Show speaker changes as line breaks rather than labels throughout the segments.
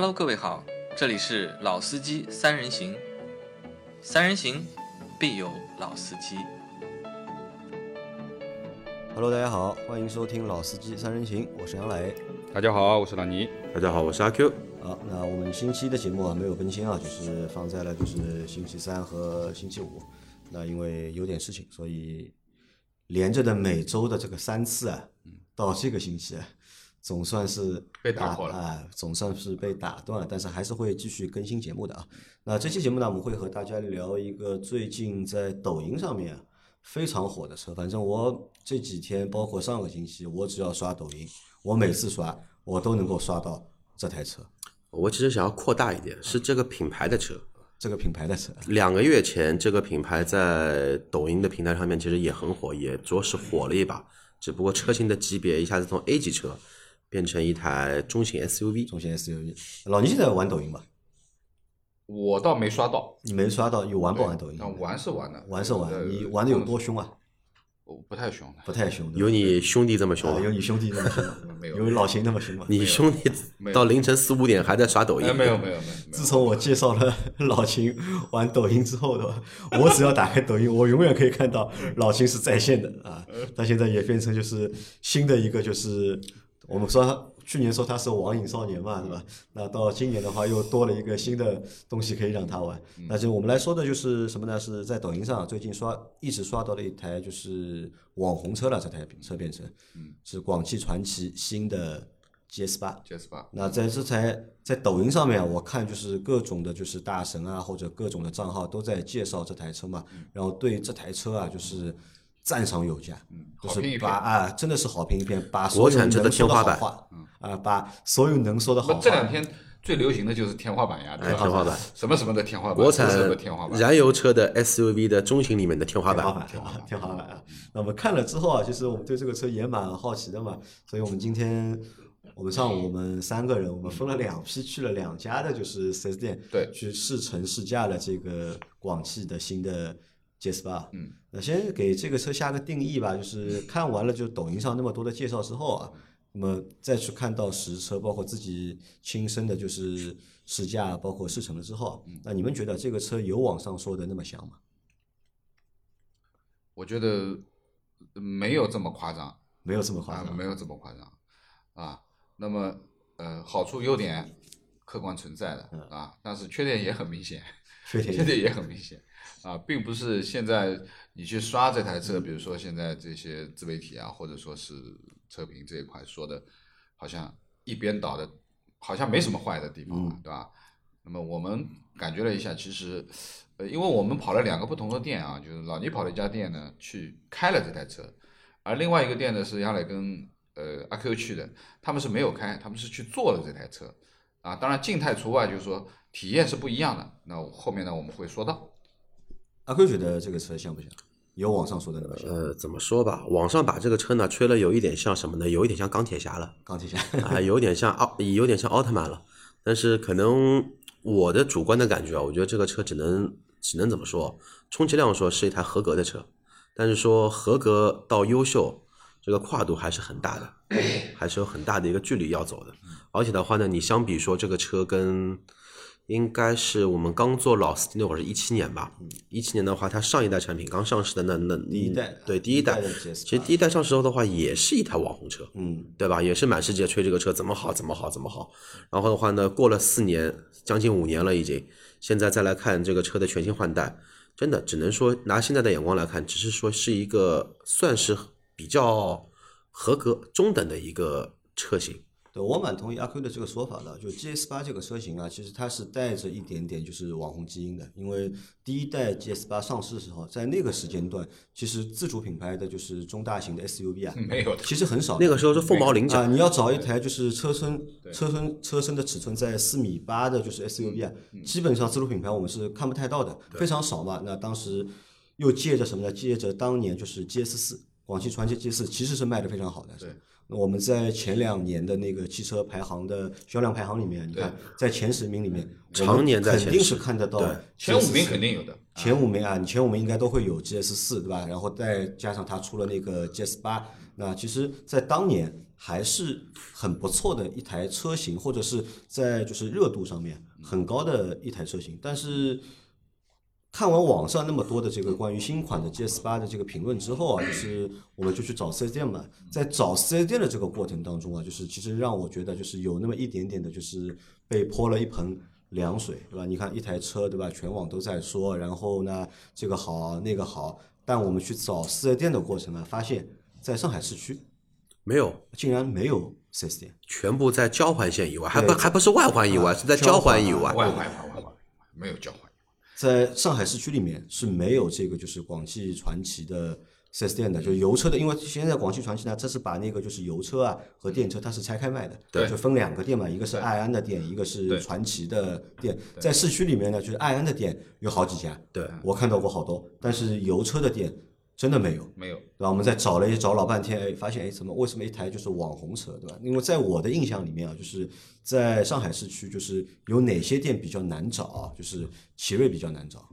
Hello，各位好，这里是老司机三人行，三人行必有老司机。
Hello，大家好，欢迎收听《老司机三人行》，我是杨磊。
大家好，我是老倪。
大家好，我是阿 Q。
好，那我们星期的节目啊没有更新啊，就是放在了就是星期三和星期五。那因为有点事情，所以连着的每周的这个三次啊，到这个星期啊，总算是
被打破了
啊，总算是被打断了，但是还是会继续更新节目的啊。那这期节目呢，我们会和大家聊一个最近在抖音上面啊非常火的车。反正我这几天，包括上个星期，我只要刷抖音，我每次刷我都能够刷到这台车，
我其实想要扩大一点，是这个品牌的车。
这个品牌的车。
两个月前，这个品牌在抖音的平台上面其实也很火，也着实火了一把。只不过车型的级别一下子从 A 级车变成一台中型 SUV。
中型 SUV。老倪现在玩抖音吧？
我倒没刷到，
你没刷到，有玩不玩抖音？
但玩是玩的，
玩是玩
呃，
你玩的有多凶啊？
我不太凶，
不太凶，
有你兄弟这么凶
啊
吗？
有你兄弟这么凶吗，
没有
有老秦那么凶吗？
你兄弟 到凌晨四五点还在刷抖音？
哎，没有没有没有，没有
自从我介绍了老秦玩抖音之后的话，我只要打开抖音，我永远可以看到老秦是在线的啊。他现在也变成就是新的一个就是我们说去年说他是网瘾少年嘛，是吧？那到今年的话又多了一个新的东西可以让他玩。那就我们来说的就是什么呢？是在抖音上最近刷一直刷到了一台就是网红车了，这台车变成是广汽传祺新的 GS 八。
GS 八，
那在这台在抖音上面，我看就是各种的，就是大神啊，或者各种的账号都在介绍这台车嘛，然后对这台车啊，就是赞赏有加，就是
好评一片。
把啊，真的是好评一片，把所有
国产车的
能说
天花板。
好话，啊，把所有能说的好
那
话，
这两天最流行的就是天花板呀，对吧？
哎天花板，
什么什么的天花板，
国产
什么天花板，
燃油车的 SUV 的中型里面的天花板。
天花板，天花板，天花板啊！那么看了之后啊，其实我们对这个车也蛮好奇的嘛，所以我们今天我们上午我们三个人，我们分了两批去了两家的，就是四 S 店，
对。
去试乘试驾了这个广汽的新的 GS 八。
嗯，
那先给这个车下个定义吧，就是看完了就抖音上那么多的介绍之后啊，那么再去看到实车，包括自己亲身的就是试驾，包括试乘了之后啊，那你们觉得这个车有网上说的那么香吗？
我觉得没有这么夸张，
没有这么夸
啊，
张，
没有这么夸张，啊，那么呃，好处优点客观存在的啊，但是缺点也很明显，
缺点
缺点也很明显啊，并不是现在你去刷这台车，比如说现在这些自媒体啊，或者说是车评这一块说的，好像一边倒的，好像没什么坏的地方啊，对吧？那么我们感觉了一下，其实，呃，因为我们跑了两个不同的店啊，就是老倪跑了一家店呢，去开了这台车，而另外一个店呢是杨磊跟呃阿 Q 去的，他们是没有开，他们是去坐了这台车，啊，当然静态除外，就是说体验是不一样的。那后面呢我们会说到，
阿辉觉得这个车像不像？有网上说的那么像？
呃，怎么说吧，网上把这个车呢吹了有一点像什么呢？有一点像钢铁侠了。
钢铁侠，
啊，有点像奥，有点像奥特曼了。但是可能我的主观的感觉啊，我觉得这个车只能只能怎么说？充其量说是一台合格的车，但是说合格到优秀，这个跨度还是很大的，还是有很大的一个距离要走的。而且的话呢，你相比说这个车跟应该是我们刚做老司机那会儿是一七年吧，一七年的话，它上一代产品刚上市的那那
第一代
对第一代
第一代的 GS8，
其实第一代上市后的话也是一台网红车，
嗯，
对吧？也是满世界吹这个车怎么好，怎么好，怎么好。然后的话呢，过了四年，将近五年了已经，现在再来看这个车的全新换代，真的只能说拿现在的眼光来看，只是说是一个算是比较合格中等的一个车型。
对我蛮同意阿 Q 的这个说法的。就 GS 八这个车型啊，其实它是带着一点点就是网红基因的，因为第一代 GS 八上市的时候，在那个时间段，其实自主品牌的就是中大型的 SUV 啊，
没有的
其实很少。
那个时候是凤毛麟
啊，
角，
你要找一台就是车身车身车身的尺寸在四米八的，就是 SUV 啊，基本上自主品牌我们是看不太到的，非常少嘛。那当时又借着什么呢？借着当年就是 GS 四，广汽传祺 GS 四其实是卖的非常好的。
对。
那我们在前两年的那个汽车排行的销量排行里面，你看在前十名里面，
常年在前
肯定是看得到
对
前五名肯定有的，
前五名啊，你前五名应该都会有 GS 四对吧？然后再加上它出了那个 GS 八，那其实，在当年还是很不错的一台车型，或者是在就是热度上面很高的一台车型。但是看完网上那么多的这个关于新款的 GS 八的这个评论之后啊，就是我们就去找 4S 店嘛，在找 4S 店的这个过程当中啊，就是其实让我觉得就是有那么一点点的，就是被泼了一盆凉水，对吧？你看一台车，对吧？全网都在说，然后呢，这个好那个好，但我们去找 4S 店的过程呢，发现在上海市区
没有，
竟然没有 4S 店。
全部在交环线以外，还不还不是外环以外，
啊
是在交环以外。
外环外环没有交换。
在上海市区里面是没有这个就是广汽传祺的四 S 店的，就是油车的，因为现在广汽传祺呢，这是把那个就是油车啊和电车它是拆开卖的，
对
就分两个店嘛，一个是
对
爱安的店，一个是传祺的店。在市区里面呢，就是爱安的店有好几家，
对，
我看到过好多，但是油车的店真的没有。
没有，
对吧？我们在找了一找老半天，哎，发现哎，怎么为什么一台就是网红车，对吧？因为在我的印象里面啊，就是在上海市区，就是有哪些店比较难找啊？就是奇瑞比较难找，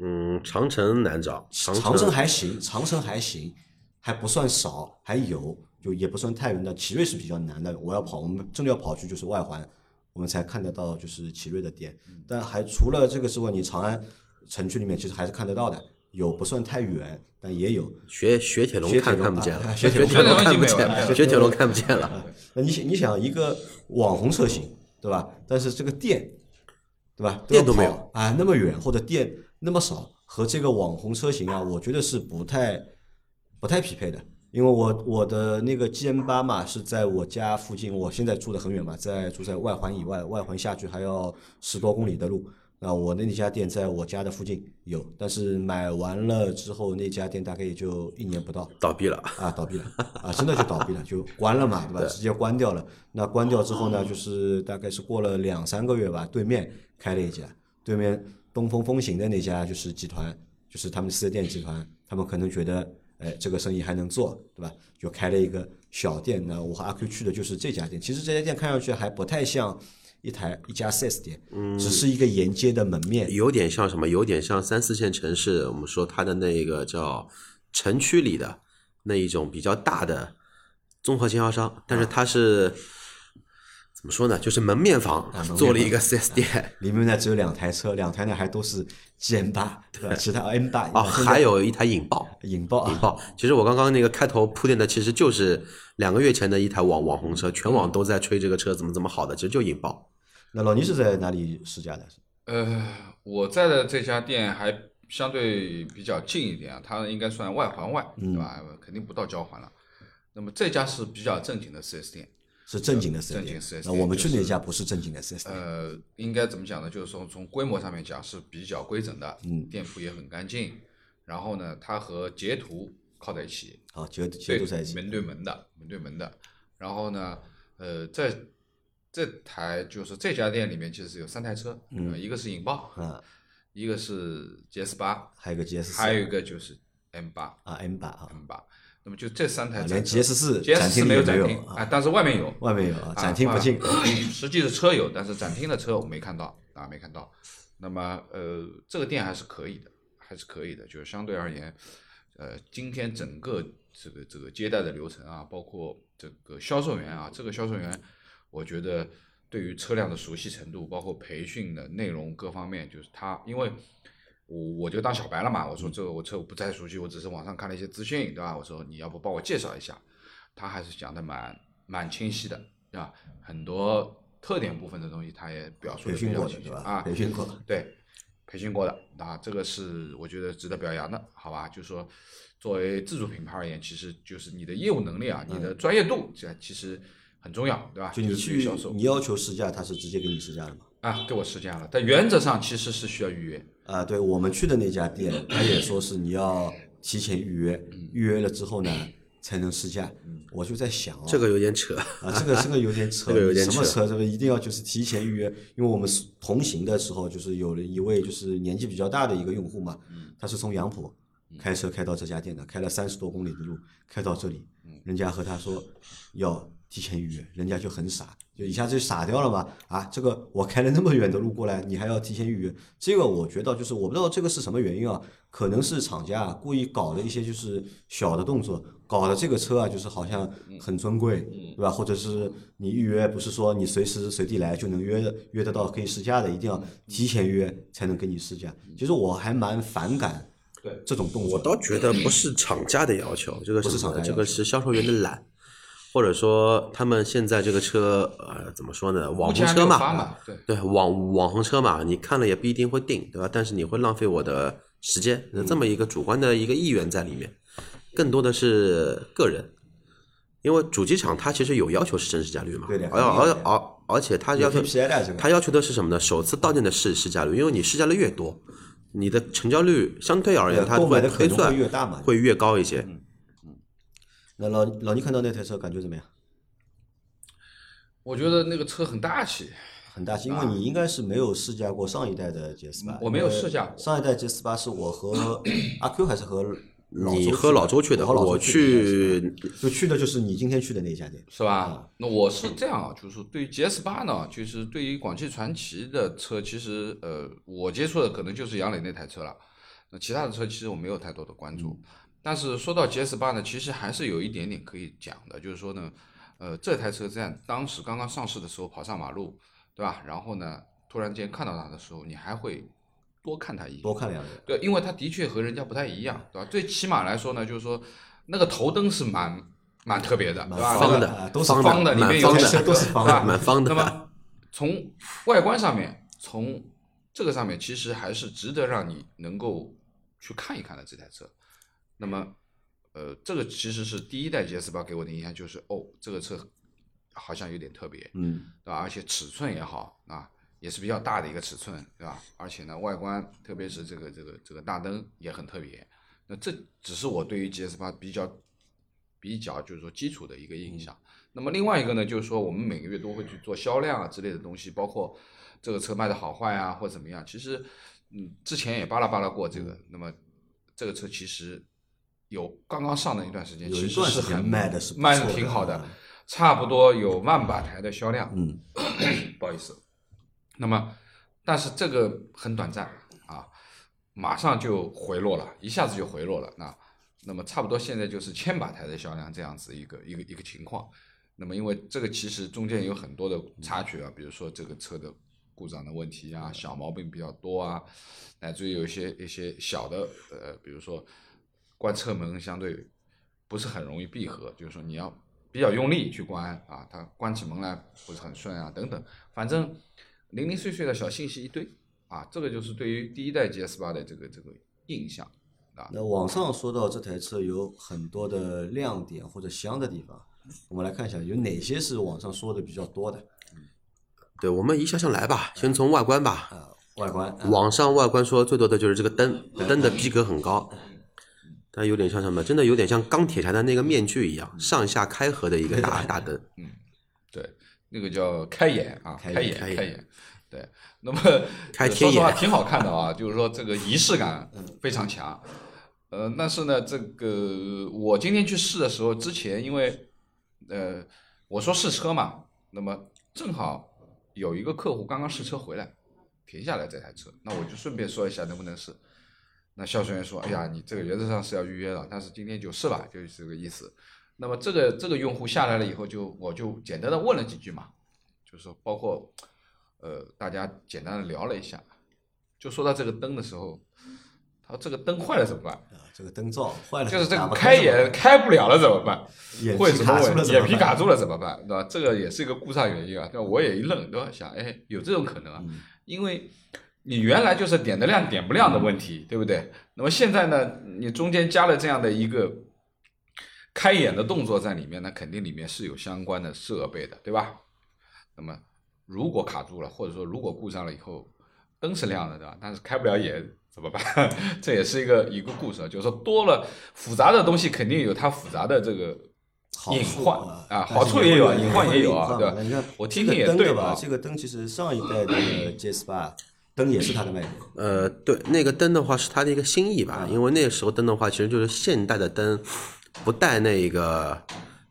嗯，长城难找，长
长城还行，长城还行，还不算少，还有，就也不算太远的。奇瑞是比较难的，我要跑，我们真的要跑去就是外环，我们才看得到就是奇瑞的店。但还除了这个之外，你长安城区里面其实还是看得到的，有不算太远，但也有。
雪雪铁龙看
雪铁龙啊
看不见了，
雪铁龙
看不见，
了
雪铁龙看不见了。
那你想，你想一个网红车型，对吧？但是这个店，对吧？
店都没有
啊，那么远或者店那么少，和这个网红车型啊，我觉得是不太不太匹配的。因为我我的那个 G M 八嘛是在我家附近，我现在住的很远嘛，在住在外环以外，外环下去还要十多公里的路。那我的那家店在我家的附近有，但是买完了之后，那家店大概也就一年不到，
倒闭了，
啊，倒闭了啊，真的就倒闭了，就关了嘛，对吧？直接关掉了。那关掉之后呢，就是大概是过了两三个月吧，对面开了一家，对面东风风行的那家就是集团，就是他们四 S 店集团，他们可能觉得，哎，这个生意还能做，对吧？就开了一个小店。那我和阿 Q 去的就是这家店，其实这家店看上去还不太像一台一家 4S 店，只是一个沿街的门面。
有点像什么？有点像三四线城市，我们说它的那个叫城区里的那一种比较大的综合经销商，但是它是怎么说呢？就是门面房做了一个 4S 店
里面呢只有两台车，两台呢还都是 G M 八，对吧？其他 M 八
哦，还有一台引爆。
引爆啊，
引爆，其实我刚刚那个开头铺垫的，其实就是两个月前的一台网网红车，全网都在吹这个车怎么怎么好的，其实就引爆。
那老倪是在哪里试驾的？
呃，我在的这家店还相对比较近一点啊，它应该算外环外，对吧？肯定不到交环了。那么这家是比较正经的四 S 店，
是正经的四 S 店。
4S
那我们去那家不是正经的四 S 店。
呃，应该怎么讲呢？就是说从规模上面讲是比较规整的，
嗯
店铺也很干净。然后呢，它和捷途靠在一起，
好，节节
对
度在一起。
门对门的，门对门的。然后呢，呃，在这台就是这家店里面，其实有三台车，
嗯
呃一个是引爆，
嗯，
一个是 GS 八，
还有个 GS，
还有一个就是 M 八
啊 M 八啊
，M 八。那么就这三台
啊连 GS 四展厅没有
有展厅
啊
啊，但是外面有，
外面有啊，
啊
展厅不进。
啊实际的车有，但是展厅的车我没看到啊，没看到。那么呃，这个店还是可以的，还是可以的，就是相对而言，呃，今天整个这个这个接待的流程啊，包括这个销售员啊，这个销售员，我觉得对于车辆的熟悉程度，包括培训的内容各方面，就是他，因为我我就当小白了嘛，我说这个我车我不太熟悉，我只是网上看了一些资讯，对吧？我说你要不帮我介绍一下，他还是讲的蛮蛮清晰的，对吧？很多特点部分的东西，他也表述
培
的比较
训过的对吧？
清晰啊，
培训过的。
对，培训过的啊，这个是我觉得值得表扬的，好吧？就是说，作为自主品牌而言，其实就是你的业务能力啊，你的专业度，这其实很重要，对吧？
就你去你要求试驾，他是直接给你试驾的吗？
啊，给我试驾了，但原则上其实是需要预约。
啊，对我们去的那家店，他也说是你要提前预约，
嗯
预约了之后呢才能试驾。我就在想啊，
这个有点扯，
啊，这个这个有点扯，
这个有点扯
什么扯？这个一定要就是提前预约，因为我们是同行的时候，就是有了一位就是年纪比较大的一个用户嘛，他是从杨浦开车开到这家店的，开了三十多公里的路，开到这里，人家和他说要提前预约，人家就很傻，就一下子就傻掉了嘛。啊，这个我开了那么远的路过来，你还要提前预约，这个我觉得就是我不知道这个是什么原因啊，可能是厂家啊故意搞的一些就是小的动作，搞的这个车啊就是好像很尊贵，对吧？或者是你预约不是说你随时随地来就能约约得到可以试驾的，一定要提前约才能给你试驾。其实我还蛮反感
对
这种动作。
我倒觉得不是厂家的要求，这个
不是？厂家要求
这个是销售员的懒，或者说他们现在这个车呃怎么说呢？网红车嘛，
嘛，对，
对网网红车嘛，你看了也不一定会定，对吧？但是你会浪费我的时间，那这么一个主观的一个意愿在里面，更多的是个人。因为主机厂它其实有要求是真实驾率嘛，
对的
而而而而且它要求它要求的是什么呢？首次到店的试试驾率，因为你试驾率越多，你的成交率相对而言
对
它会推算
会越
高一些。
那老老倪看到那台车感觉怎么样？
我觉得那个车很大气，
很大气，因为你应该是没有试驾过上一代的 GS 八。
我没有试驾过
上一代 GS 八是我和 阿 Q 还是和老周
你和老周去的，
我去就去的就是你今天去的那家店。
是吧？那我是这样啊，就是说对于 GS 八呢，就是对于广汽传祺的车，其实呃，我接触的可能就是杨磊那台车了。那其他的车其实我没有太多的关注。但是说到 GS 八呢，其实还是有一点点可以讲的，就是说呢，呃，这台车在当时刚刚上市的时候跑上马路，对吧？然后呢，突然间看到它的时候，你还会多看它一眼，
多看两眼。
对，因为它的确和人家不太一样，对吧？最起码来说呢，就是说那个头灯是蛮蛮特别的，对吧？
方的
都是
方
方的，里面有
蛮方的
两个
都是方的
对吧
蛮方的
那么从外观上面，从这个上面，其实还是值得让你能够去看一看的这台车。那么，呃，这个其实是第一代 GS 八给我的印象就是，哦，这个车好像有点特别，
嗯，
对吧？而且尺寸也好啊，也是比较大的一个尺寸，对吧？而且呢，外观特别是这个这个这个大灯也很特别。那这只是我对于 GS 八比较比较就是说基础的一个印象。那么另外一个呢，就是说我们每个月都会去做销量啊之类的东西，包括这个车卖的好坏啊或怎么样。其实，嗯，之前也巴拉巴拉过这个。那么这个车其实有刚刚上的一段时间，
有
其实是很
卖的是
卖的挺好的
嗯，
差不多有万把台的销量。
嗯，
不好意思。那么，但是这个很短暂啊，马上就回落了，一下子就回落了。那那么差不多现在就是千把台的销量这样子一个一个一个情况。那么因为这个其实中间有很多的插曲啊，比如说这个车的故障的问题啊，小毛病比较多啊，乃至于有一些一些小的呃，比如说关车门相对不是很容易闭合，就是说你要比较用力去关啊，它关起门来不是很顺啊，等等，反正零零碎碎的小信息一堆啊，这个就是对于第一代 GS 八的这个这个印象啊。
那网上说到这台车有很多的亮点或者香的地方，我们来看一下有哪些是网上说的比较多的
对，我们一项项来吧，先从外观吧。
啊，外观。啊
网上外观说最多的就是这个灯，灯的逼格很高，它有点像什么？真的有点像钢铁侠的那个面具一样，上下开合的一个大大灯。
嗯对，那个叫开眼啊，
开眼
开眼。对，那么
开天眼
实话挺好看的啊，就是说这个仪式感非常强。呃，但是呢，这个我今天去试的时候，之前因为呃我说试车嘛，那么正好有一个客户刚刚试车回来，停下来这台车，那我就顺便说一下能不能试。那销售员说：“哎呀，你这个原则上是要预约的，但是今天就是吧，就是这个意思。”那么这个这个用户下来了以后就，我就简单的问了几句嘛，就是说包括呃大家简单的聊了一下，就说到这个灯的时候，他说这个灯坏了怎么办？
啊，这个灯罩坏了，
就是这个开眼开不了了怎么办？
眼
会什么
皮卡住了？怎么办
眼皮卡住了怎么办？对吧？这个也是一个故障原因啊。那？我也一愣，对吧？想，哎，有这种可能啊？
嗯
因为你原来就是点的亮点不亮的问题，对不对？那么现在呢，你中间加了这样的一个开眼的动作在里面，那肯定里面是有相关的设备的，对吧？那么如果卡住了，或者说如果故障了以后，灯是亮的，对吧？但是开不了眼怎么办？这也是一个一个故事，啊，就是说多了复杂的东西，肯定有它复杂的这个隐患
啊
好处也有，
啊
隐患也有啊，对吧？我听听也对吧？？
吧这个灯其实上一代的 GS 八灯也是它的卖点，
呃，对，那个灯的话是它的一个心意吧，
嗯
因为那时候灯的话其实就是现代的灯，不带那个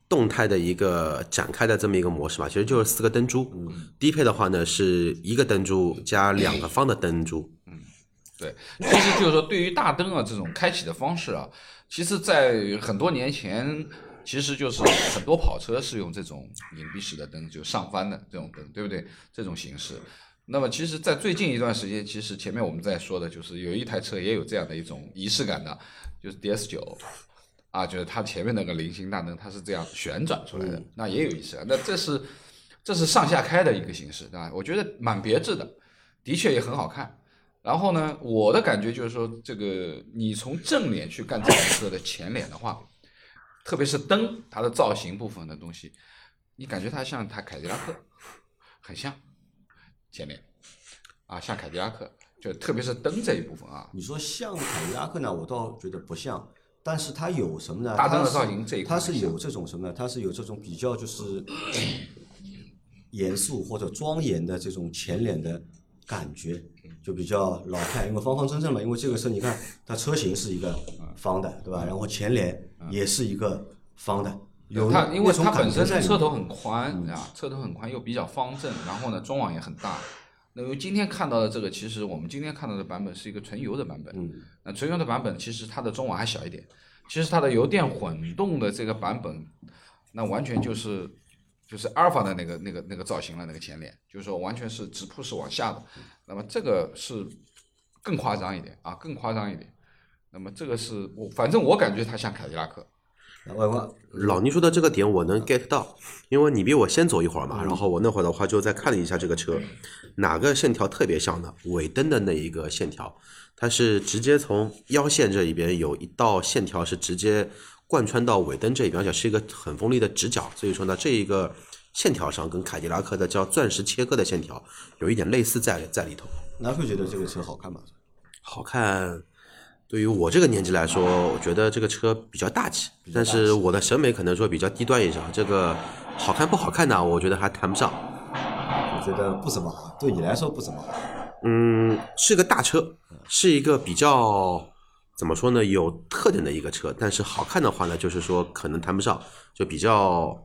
动态的一个展开的这么一个模式嘛，其实就是四个灯珠。低配的话呢是一个灯珠加两个方的灯珠。
嗯对，其实就是说，对于大灯啊这种开启的方式啊，其实，在很多年前，其实就是很多跑车是用这种隐蔽式的灯，就上翻的这种灯，对不对？这种形式。那么，其实，在最近一段时间，其实前面我们在说的就是有一台车也有这样的一种仪式感的，就是 DS 九，啊，就是它前面那个菱形大灯，它是这样旋转出来的，那也有仪式感。那这是这是上下开的一个形式，对吧？我觉得蛮别致的，的确也很好看。然后呢，我的感觉就是说，这个你从正脸去干这台车的前脸的话，特别是灯它的造型部分的东西，你感觉它像台凯迪拉克，很像前面啊，像凯迪拉克，就特别是灯这一部分啊，
你说像凯迪拉克呢，我倒觉得不像，但是它有什么呢？
大灯的
它是
造型这一块
它是有这种什么呢？它是有这种比较就是 严肃或者庄严的这种前脸的感觉，就比较老派，因为方方正正嘛。因为这个车你看，它车型是一个方的，对吧？然后前脸也是一个方的，有
它因为它本身车头很宽啊，车头很宽又比较方正，然后呢中网也很大。那么今天看到的这个，其实我们今天看到的版本是一个纯油的版本。
嗯，
那纯油的版本其实它的中网还小一点，其实它的油电混动的这个版本，那完全就是就是阿尔法的那个那个那个造型了，那个前脸，就是说完全是直瀑式往下的。那么这个是更夸张一点啊，更夸张一点。那么这个是我反正我感觉它像凯迪拉克。
外观
老倪说的这个点我能 get 到，因为你比我先走一会儿嘛，然后我那会儿的话就再看了一下这个车，哪个线条特别像呢？尾灯的那一个线条，它是直接从腰线这一边有一道线条是直接贯穿到尾灯这一边，而且是一个很锋利的直角，所以说呢，这一个线条上跟凯迪拉克的叫钻石切割的线条有一点类似在在里头。
那会觉得这个车好看吗？
好看，对于我这个年纪来说，我觉得这个车比较大气，但是我的审美可能说比较低端一些。这个好看不好看呢？我觉得还谈不上。
我觉得不怎么好，对你来说不怎么好。
嗯，是个大车，是一个比较怎么说呢，有特点的一个车。但是好看的话呢，就是说可能谈不上，就比较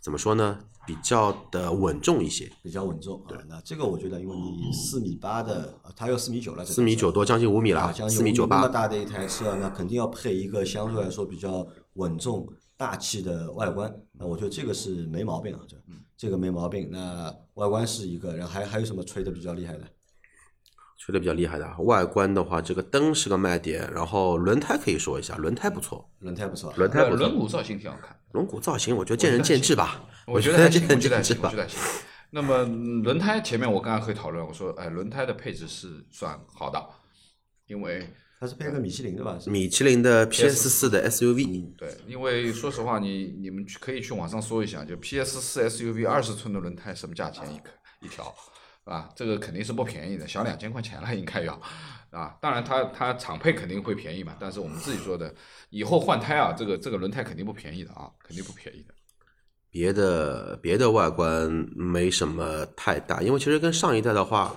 怎么说呢，比较的稳重一些。
比较稳重啊。那这个我觉得，因为你四米八的，啊它要四米九了，这个
四米九多，将近五米
啊，
了，
将近
四米九八。
那么大的一台车，那肯定要配一个相对来说比较稳重、大气的外观。那我觉得这个是没毛病啊，这这个没毛病。那外观是一个，然后还还有什么吹的比较厉害的？
吹的比较厉害的，外观的话，这个灯是个卖点，然后轮胎可以说一下，轮胎不错，
轮胎不错啊，
轮胎不错
轮，毂造型挺好看。
轮毂造型我觉得见仁见智吧，
我
觉得见仁见智吧。
那么嗯轮胎前面我刚刚可以讨论，我说哎，轮胎的配置是算好的，因为
它是配个米其林的吧？是
米其林的 PS 四的 SUV，
对，因为说实话，你你们去可以去网上搜一下，就 PS 四 SUV 二十寸的轮胎什么价钱一个一条，啊，这个肯定是不便宜的，小两千块钱了应该要，啊，当然它它厂配肯定会便宜嘛，但是我们自己说的，以后换胎啊，这个这个轮胎肯定不便宜的啊，肯定不便宜的。
别的别的外观没什么太大，因为其实跟上一代的话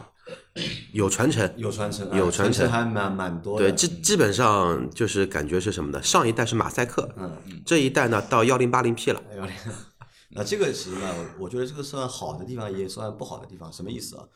有传承，
有传承啊，
有传承
承还蛮蛮多的。
对，基基本上就是感觉是什么呢？上一代是马赛克，
嗯，
这一代呢到幺零八零 P 了，
那这个其实呢，我我觉得这个算好的地方，也算不好的地方。什么意思啊？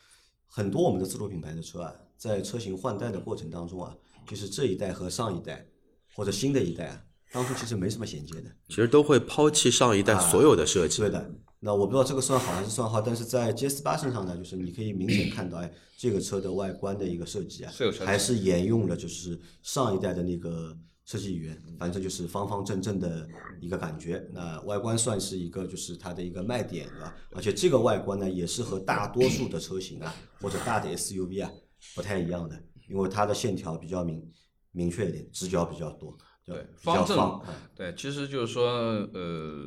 很多我们的自主品牌的车啊，在车型换代的过程当中啊，就是这一代和上一代或者新的一代啊，当初其实没什么衔接的。
其实都会抛弃上一代所有的设计。
对的，那我不知道这个算好还是算好，但是在 GS 八身上呢，就是你可以明显看到，哎，这个车的外观的一个设计啊还是沿用了就是上一代的那个设计语言，反正就是方方正正的一个感觉。那外观算是一个就是它的一个卖点，对吧？而且这个外观呢，也是和大多数的车型啊或者大的 SUV 啊不太一样的，因为它的线条比较明明确一点，直角比较多，对
方正对，其实就是说，呃，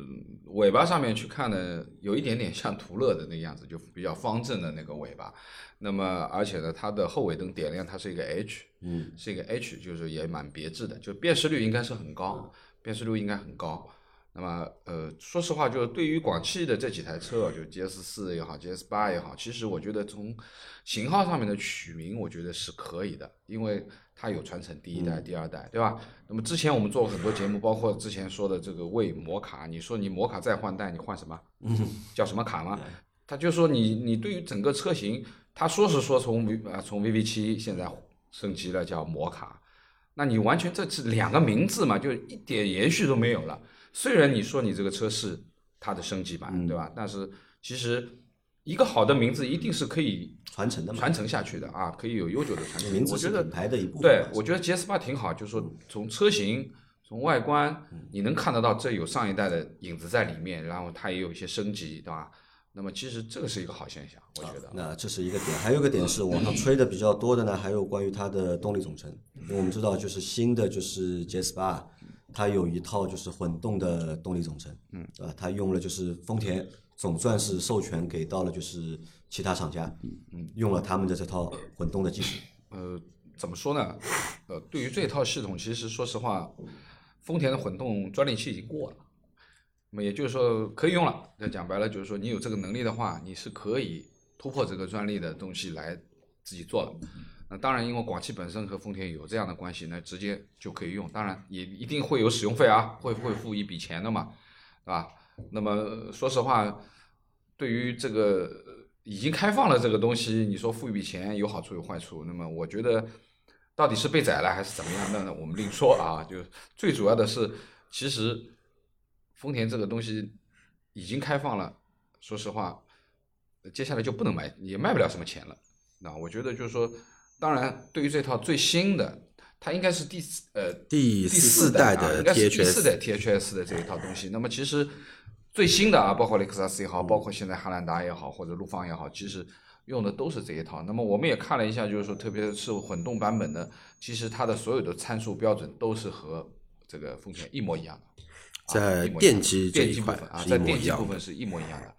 尾巴上面去看呢，有一点点像途乐的那个样子，就比较方正的那个尾巴。那么，而且呢，它的后尾灯点亮，它是一个 H，
嗯，
是一个 H，就是也蛮别致的，就辨识率应该是很高，辨识率应该很高。那么，呃，说实话，就是对于广汽的这几台车，就 GS 四也好，GS 八也好，其实我觉得从型号上面的取名，我觉得是可以的，因为它有传承第一代、第二代，对吧？那么之前我们做过很多节目，包括之前说的这个为摩卡，你说你摩卡再换代，你换什么？叫什么卡吗？他就说你你对于整个车型，他说是说从 V 啊从 VV 七现在升级了叫摩卡，那你完全这是两个名字嘛，就一点延续都没有了。虽然你说你这个车是它的升级版，对吧？但是其实一个好的名字一定是可以
传承的嘛，
传承下去的啊，可以有悠久的传承。
名字是品牌的一部分
对，我觉得 GS 八挺好，就是说从车型、从外观，你能看得到这有上一代的影子在里面，然后它也有一些升级，对吧？那么其实这个是一个好现象，我觉得。
那这是一个点，还有一个点是网上吹的比较多的呢，还有关于它的动力总成。因为我们知道，就是新的就是 GS 八，它有一套就是混动的动力总成，嗯，对吧？它用了就是丰田总算是授权给到了就是其他厂家，嗯，用了他们的这套混动的技术。
呃，怎么说呢？呃，对于这套系统，其实说实话，丰田的混动专利期已经过了，那么也就是说可以用了。那讲白了就是说，你有这个能力的话，你是可以突破这个专利的东西来自己做了。那当然，因为广汽本身和丰田有这样的关系，那直接就可以用。当然，也一定会有使用费啊，会会付一笔钱的嘛，对吧？那么说实话，对于这个已经开放了这个东西，你说付一笔钱有好处有坏处，那么我觉得到底是被宰了还是怎么样，那那我们另说啊。就最主要的是，其实丰田这个东西已经开放了，说实话，接下来就不能卖，也卖不了什么钱了。那我觉得就是说，当然对于这套最新的，它应该是第四呃
第
第
四代的
啊应该是第四代 THS 的这一套东西。那么其实最新的啊，包括雷克萨斯也好，包括现在汉兰达也好，或者陆放也好，其实用的都是这一套。那么我们也看了一下，就是说，特别是混动版本的，其实它的所有的参数标准都是和这个丰田一模一样的。啊
在电机这
电
一块
机部分啊，在电机部分是一模一样的。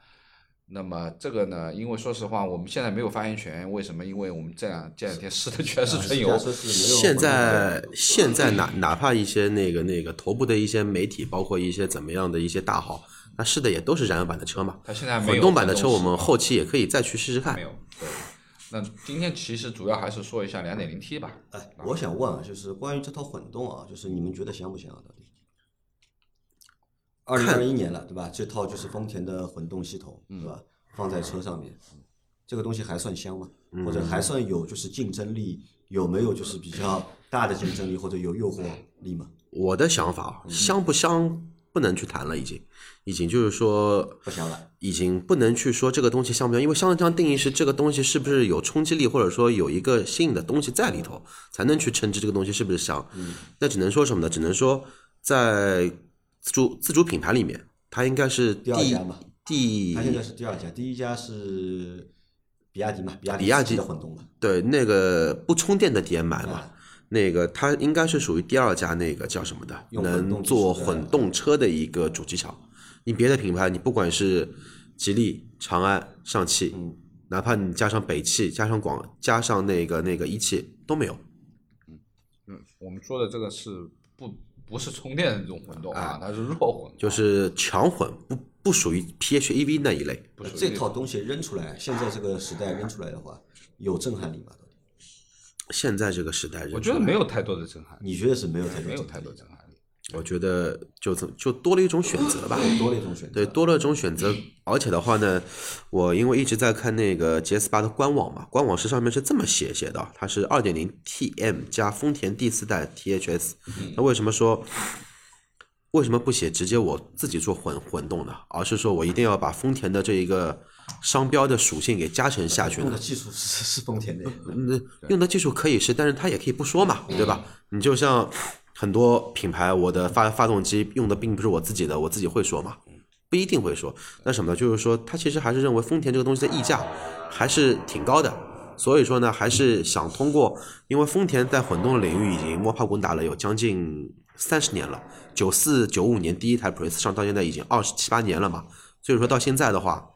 那么这个呢，因为说实话，我们现在没有发言权，为什么？因为我们这两这两天试的全是纯油
现在现在哪哪怕一些那个那个头部的一些媒体，包括一些怎么样的一些大号，那试的也都是燃油版的车嘛。
它现在没有
混动版的车，我们后期也可以再去试试看
没。有。对，那今天其实主要还是说一下两点零 T 吧。
哎，我想问啊，就是关于这套混动啊，就是你们觉得香不香啊？二零二一年了，对吧？这套就是丰田的混动系统，对吧？放在车上面，这个东西还算香吗？或者还算有就是竞争力？有没有就是比较大的竞争力或者有诱惑力吗？
我的想法，
嗯
香不香不能去谈了，已经，已经就是说
不香了。
已经不能去说这个东西香不香，因为香这样定义是这个东西是不是有冲击力，或者说有一个新颖的东西在里头，才能去称之这个东西是不是香。那只能说什么呢？只能说在自主自主品牌里面，它应该是
第二家嘛
第
它现在是第二家，第一家是比亚迪嘛，比亚迪
比亚迪
的混动嘛。
对那个不充电的 DMI 嘛
啊，
那个它应该是属于第二家那个叫什么的，
用
能做混动车的一个主机厂。你别的品牌，你不管是吉利、长安、上汽，
嗯
哪怕你加上北汽、加上广、加上那个那个一汽都没有。
嗯，我们说的这个是不不是充电的这种混动啊，它是弱混，
就是强混，不不属于 PHEV 那一类。
不属于
这套东西扔出来，现在这个时代扔出来的话，有震撼力吗？到底
现在这个时代，
我觉得没有太多的震撼，
你觉得是没有太多
没有
震撼力
太多震撼力。
我觉得就这就多了一种选择吧。
多了一种选择。
对，多了一种选择，而且的话呢，我因为一直在看那个 GS 八的官网嘛，官网是上面是这么写写的，它是二点零 TM 加丰田第四代 THS。那为什么说为什么不写直接我自己做混混动呢？而是说我一定要把丰田的这一个商标的属性给加成下去呢
用的？技术是是丰田的，
嗯，用的技术可以是，但是它也可以不说嘛，对吧？你就像很多品牌，我的发发动机用的并不是我自己的，我自己会说嘛，不一定会说。那什么呢？就是说，他其实还是认为丰田这个东西的溢价还是挺高的，所以说呢，还是想通过，因为丰田在混动领域已经摸爬滚打了有将近三十年了，九四九五年第一台普锐斯上到现在已经二十七八年了嘛，所以说到现在的话，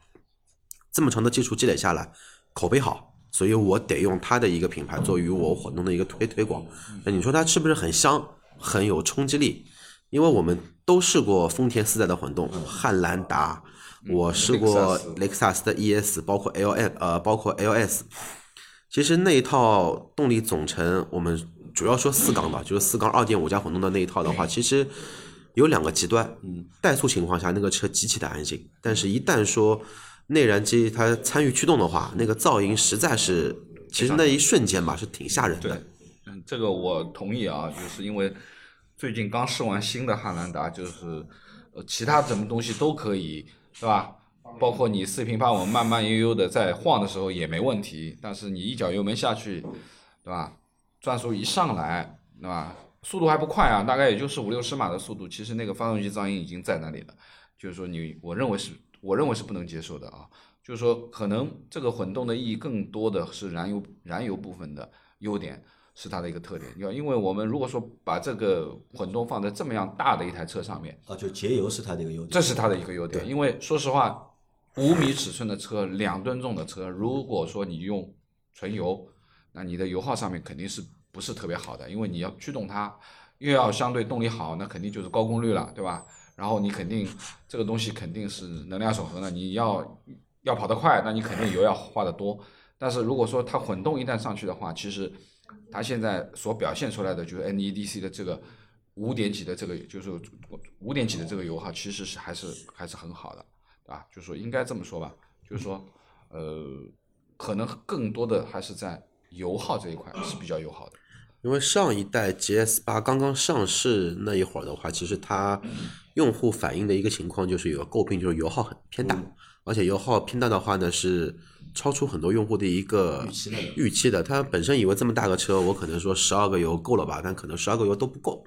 这么长的技术积累下来，口碑好，所以我得用它的一个品牌作为我混动的一个推推广。那你说它是不是很香，很有冲击力？因为我们都试过丰田四代的混动，汉兰达，我试过雷克萨斯的 ES，包括 LN 呃，包括 LS。其实那一套动力总成，我们主要说四缸吧，就是四缸二点五加混动的那一套的话，其实有两个极端。嗯，怠速情况下那个车极其的安静，但是一旦说内燃机它参与驱动的话，那个噪音实在是，其实那一瞬间吧是挺吓人的。
这个我同意啊，就是因为最近刚试完新的汉兰达，就是呃其他什么东西都可以，对吧？包括你四平八稳、慢慢悠悠的在晃的时候也没问题，但是你一脚油门下去，对吧？转速一上来，对吧？速度还不快啊，大概也就是五六十码的速度，其实那个发动机噪音已经在那里了。就是说你，我认为是，我认为是不能接受的啊。就是说，可能这个混动的意义更多的是燃油燃油部分的优点是它的一个特点。要因为我们如果说把这个混动放在这么样大的一台车上面，
啊，就节油是它的一个优点。
这是它的一个优点。因为说实话，五米尺寸的车，两吨重的车，如果说你用纯油，那你的油耗上面肯定是不是特别好的，因为你要驱动它，又要相对动力好，那肯定就是高功率了，对吧？然后你肯定这个东西肯定是能量守恒的，你要要跑得快，那你肯定油要花得多。但是如果说它混动一旦上去的话，其实它现在所表现出来的就是 NEDC 的这个五点几的这个就是五点几的这个油耗，其实是还是还是很好的。啊，就是说应该这么说吧，就是说，呃，可能更多的还是在油耗这一块是比较友好的。
因为上一代 GS 八刚刚上市那一会儿的话，其实它用户反映的一个情况就是有个诟病，就是油耗很偏大，而且油耗偏大的话呢是超出很多用户的一个
预期的
预期的。他本身以为这么大个车，我可能说十二个油够了吧，但可能十二个油都不够。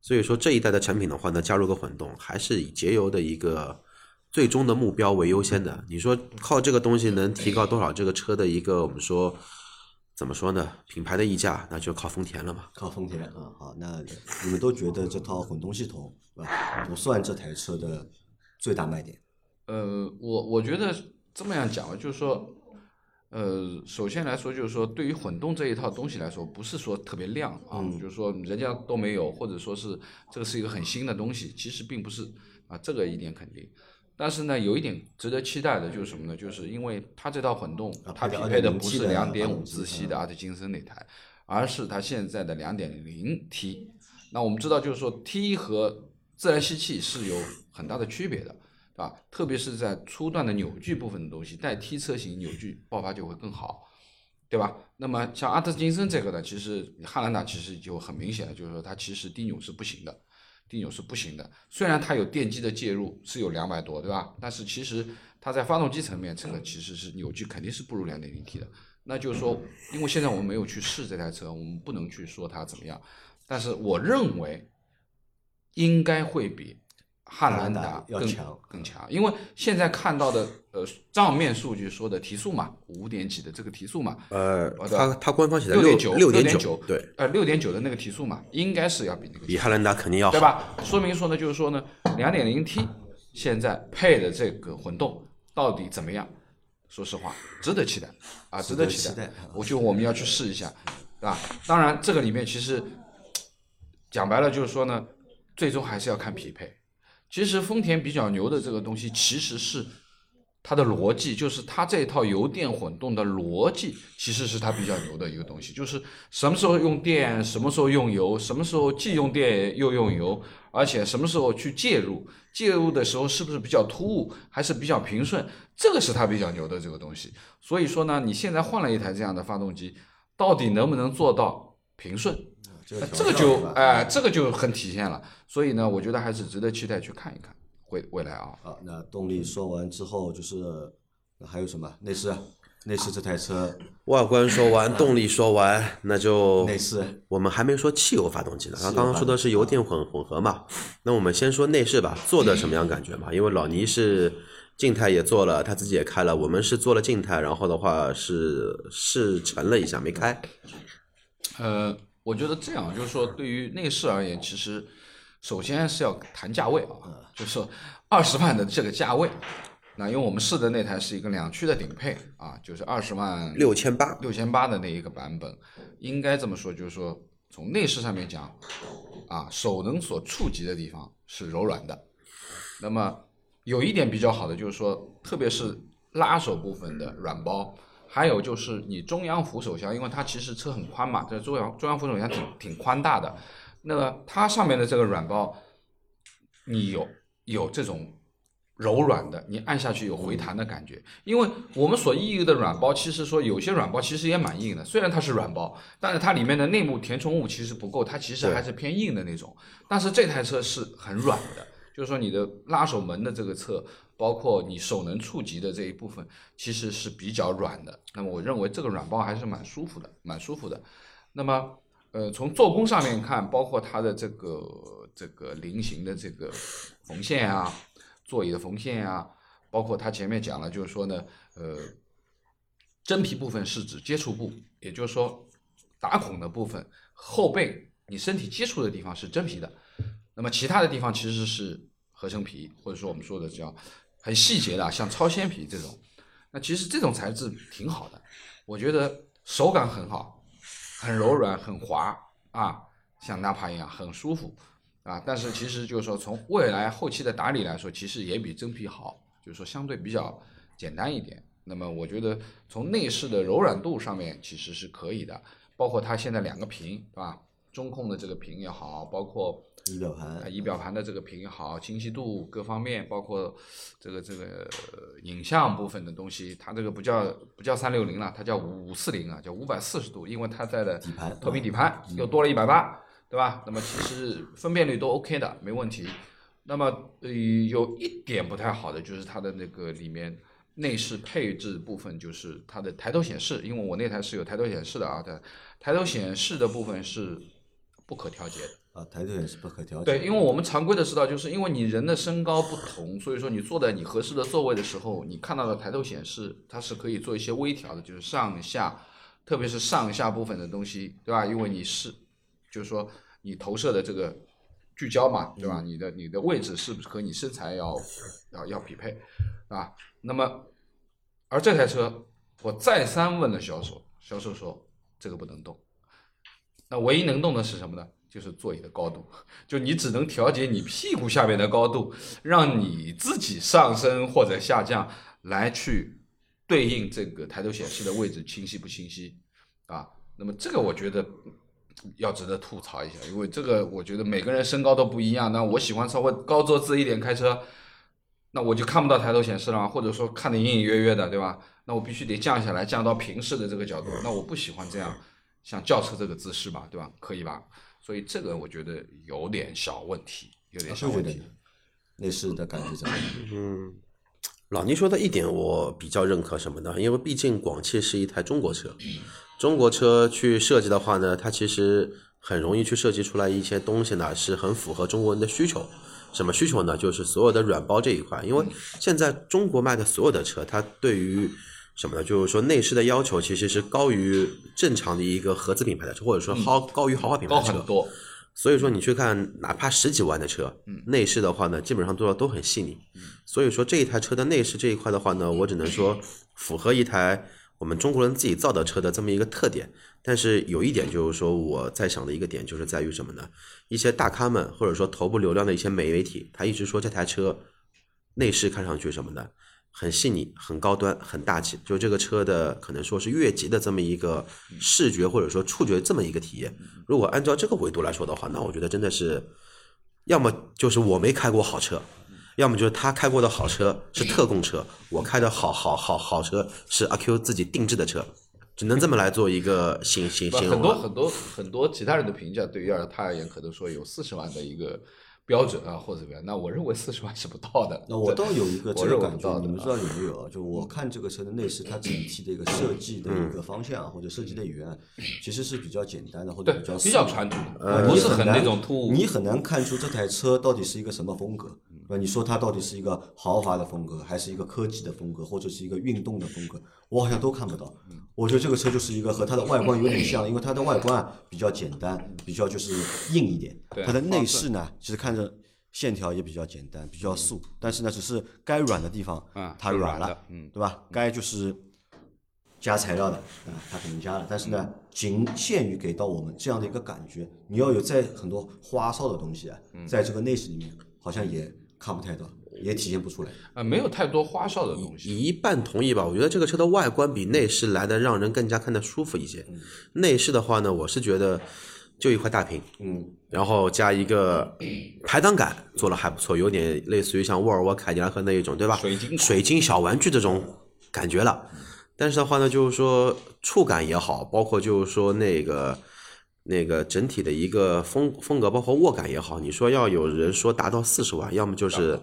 所以说这一代的产品的话呢，加入个混动，还是以节油的一个。最终的目标为优先的，你说靠这个东西能提高多少这个车的一个我们说怎么说呢？品牌的溢价，那就靠丰田了嘛。
靠丰田啊，好，那你们都觉得这套混动系统不算这台车的最大卖点？
呃，我我觉得这么样讲，就是说，呃，首先来说，就是说，对于混动这一套东西来说，不是说特别亮啊，就是说人家都没有，或者说是这个是一个很新的东西，其实并不是啊，这个一点肯定。但是呢，有一点值得期待的就是什么呢？就是因为它这套混动，它匹配的不是两点五自吸的阿特金森那台，而是它现在的两点零 T。那我们知道，就是说 T 和自然吸气是有很大的区别的，啊，特别是在初段的扭矩部分的东西，带 T 车型扭矩爆发就会更好，对吧？那么像阿特金森这个呢，其实汉兰达其实就很明显了，就是说它其实低扭是不行的。低扭是不行的，虽然它有电机的介入，是有两百多，对吧？但是其实它在发动机层面，这个其实是扭矩肯定是不如两点零 T 的。那就是说，因为现在我们没有去试这台车，我们不能去说它怎么样。但是我认为应该会比。汉兰达更
强
更强，因为现在看到的呃账面数据说的提速嘛，五点几的这个提速嘛，
呃，它它官方写的
六点九
六点
九，
对，
呃六点九的那个提速嘛，应该是要比那个
比汉兰达肯定要
对吧？说明说呢，就是说呢，两点零 T 现在配的这个混动到底怎么样？说实话，值得期待啊，值得期待。我觉得我们要去试一下，对吧？当然这个里面其实讲白了就是说呢，最终还是要看匹配。其实丰田比较牛的这个东西，其实是它的逻辑，就是它这套油电混动的逻辑，其实是它比较牛的一个东西。就是什么时候用电，什么时候用油，什么时候既用电又用油，而且什么时候去介入，介入的时候是不是比较突兀，还是比较平顺，这个是它比较牛的这个东西。所以说呢，你现在换了一台这样的发动机，到底能不能做到平顺？这个就哎，这个就很体现了，所以呢，我觉得还是值得期待去看一看未未来啊。
好，那动力说完之后，就是还有什么内饰？内饰这台车，
外观说完，动力说完，那就
内饰，
我们还没说汽油发动机呢。刚刚说的是油电混混合嘛，那我们先说内饰吧，做的什么样感觉嘛？因为老倪是静态也做了，他自己也开了，我们是做了静态，然后的话是试乘了一下，没开。
呃。我觉得这样就是说，对于内饰而言，其实首先是要谈价位啊，就是说二十万的这个价位，那因为我们试的那台是一个两驱的顶配啊，就是二十万
六千八
六千八的那一个版本，应该这么说，就是说从内饰上面讲，啊，手能所触及的地方是柔软的，那么有一点比较好的就是说，特别是拉手部分的软包，还有就是你中央扶手箱，因为它其实车很宽嘛，这中央中央扶手箱挺挺宽大的，那么它上面的这个软包，你有有这种柔软的，你按下去有回弹的感觉。因为我们所意义的软包，其实说有些软包其实也蛮硬的，虽然它是软包，但是它里面的内部填充物其实不够，它其实还是偏硬的那种。但是这台车是很软的，就是说你的拉手门的这个侧，包括你手能触及的这一部分，其实是比较软的。那么我认为这个软包还是蛮舒服的，蛮舒服的。那么呃，从做工上面看，包括它的这个这个菱形的这个缝线啊，座椅的缝线啊，包括它前面讲了，就是说呢，呃，真皮部分是指接触部，也就是说打孔的部分，后背你身体接触的地方是真皮的，那么其他的地方其实是合成皮，或者说我们说的叫很细节的，像超纤皮这种。那其实这种材质挺好的，我觉得手感很好，很柔软，很滑啊，像纳帕一样很舒服啊。但是其实就是说，从未来后期的打理来说，其实也比真皮好，就是说相对比较简单一点。那么我觉得从内饰的柔软度上面其实是可以的，包括它现在两个屏，对吧？中控的这个屏也好，包括
仪表盘
啊，仪表盘的这个屏好，清晰度各方面，包括这个这个呃影像部分的东西，它这个不叫不叫三六零了，它叫五四零啊，叫五百四十度，因为它在的
底盘
透明底盘又多了一百八，对吧？那么其实分辨率都 OK 的，没问题。那么呃有一点不太好的就是它的那个里面内饰配置部分，就是它的抬头显示，因为我那台是有抬头显示的啊，它抬头显示的部分是不可调节的。
啊，抬头也是不可调节。
对，因为我们常规的知道，就是因为你人的身高不同，所以说你坐在你合适的座位的时候，你看到的抬头显示，它是可以做一些微调的，就是上下，特别是上下部分的东西，对吧？因为你是，就是说你投射的这个聚焦嘛，对吧？你的你的位置是不是和你身材要要要匹配，啊？那么，而这台车，我再三问了销售，销售说这个不能动。那唯一能动的是什么呢？就是座椅的高度，就你只能调节你屁股下面的高度，让你自己上升或者下降，来去对应这个抬头显示的位置清晰不清晰啊？那么这个我觉得要值得吐槽一下，因为这个我觉得每个人身高都不一样，那我喜欢稍微高坐姿一点开车，那我就看不到抬头显示了，或者说看得隐隐约约的，对吧？那我必须得降下来，降到平视的这个角度，那我不喜欢这样像轿车这个姿势吧，对吧？可以吧？所以这个我觉得有点小问题，有点小问题。
内饰的感觉怎么样？
嗯，老倪说的一点我比较认可什么呢？因为毕竟广汽是一台中国车，中国车去设计的话呢，它其实很容易去设计出来一些东西呢，是很符合中国人的需求。什么需求呢？就是所有的软包这一块，因为现在中国卖的所有的车，它对于什么呢？就是说内饰的要求其实是高于正常的一个合资品牌的车，或者说豪高于豪华品牌的车。
高很多，
所以说你去看，哪怕十几万的车，内饰的话呢，基本上做的都很细腻。所以说这一台车的内饰这一块的话呢，我只能说符合一台我们中国人自己造的车的这么一个特点。但是有一点就是说，我在想的一个点就是在于什么呢？一些大咖们或者说头部流量的一些美媒体，他一直说这台车内饰看上去什么呢？很细腻、很高端、很大气，就这个车的可能说是越级的这么一个视觉或者说触觉这么一个体验。如果按照这个维度来说的话，那我觉得真的是，要么就是我没开过好车，要么就是他开过的好车是特供车，我开的好好好好车是阿 Q 自己定制的车，只能这么来做一个形形
不
形容。
很多很多很多其他人的评价，对于而他而言，可能说有四十万的一个标准啊，或者怎么样。那我认为四十万是不到的。
那我倒有一个这个感觉，
啊
你们知道有没有啊？就我看这个车的内饰，它整体的一个设计的
嗯
一个方向或者设计的语言，其实是比较简单的，或者比较
比较传统的，
呃
不是很
难
那种突兀。
你很难看出这台车到底是一个什么风格，对吧？你说它到底是一个豪华的风格，还是一个科技的风格，或者是一个运动的风格，我好像都看不到。我觉得这个车就是一个和它的外观有点像，因为它的外观啊比较简单，比较就是硬一点。
对
它的内饰呢，其实看着线条也比较简单，比较素，但是呢，只是该软的地方
嗯
它软了，
嗯
对吧？该就是加材料的啊，它肯定加了，但是呢，仅限于给到我们这样的一个感觉。你要有在很多花哨的东西啊，
嗯
在这个内饰里面好像也看不太到。也体现不出来。
呃，没有太多花哨的东西。
一半同意吧，我觉得这个车的外观比内饰来的让人更加看得舒服一些。内饰的话呢，我是觉得就一块大屏，
嗯，
然后加一个排档杆做的还不错，有点类似于像沃尔沃、凯迪拉克那一种，对吧？
水晶
水晶小玩具这种感觉了。但是的话呢，就是说触感也好，包括就是说那个那个整体的一个风风格，包括握感也好，你说要有人说达到四十万，要么就是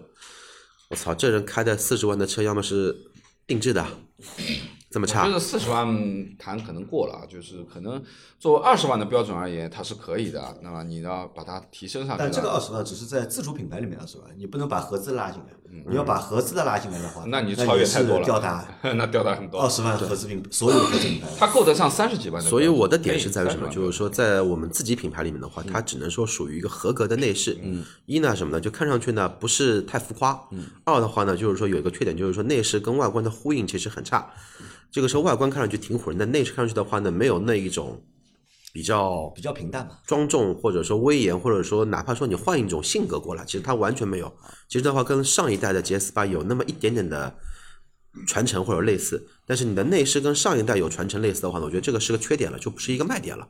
我操，这人开的四十万的车，要么是定制的，这么
我
差
觉得四十万谈可能过了啊，就是可能作为二十万的标准而言，它是可以的。那么你要把它提升上去。
但这个二十万只是在自主品牌里面二十万，你不能把合资拉进来。你要把合资的拉进来的话，
嗯那你超越太多了
吊打
那吊打很多。
二十万合资品牌所有的合资品牌。
它够得上三十几万的。
所以我的点是在于什么？就是说，在我们自己品牌里面的话，它只能说属于一个合格的内饰。嗯，一呢什么呢？就看上去呢不是太浮夸。嗯。二的话呢，就是说有一个缺点，就是说内饰跟外观的呼应其实很差。这个时候外观看上去挺唬人的，内饰看上去的话呢，没有那一种比较
比较平淡嘛，
庄重，或者说威严，或者说哪怕说你换一种性格过来，其实它完全没有。其实的话，跟上一代的 GS 八有那么一点点的传承或者类似，但是你的内饰跟上一代有传承类似的话呢，我觉得这个是个缺点了，就不是一个卖点了。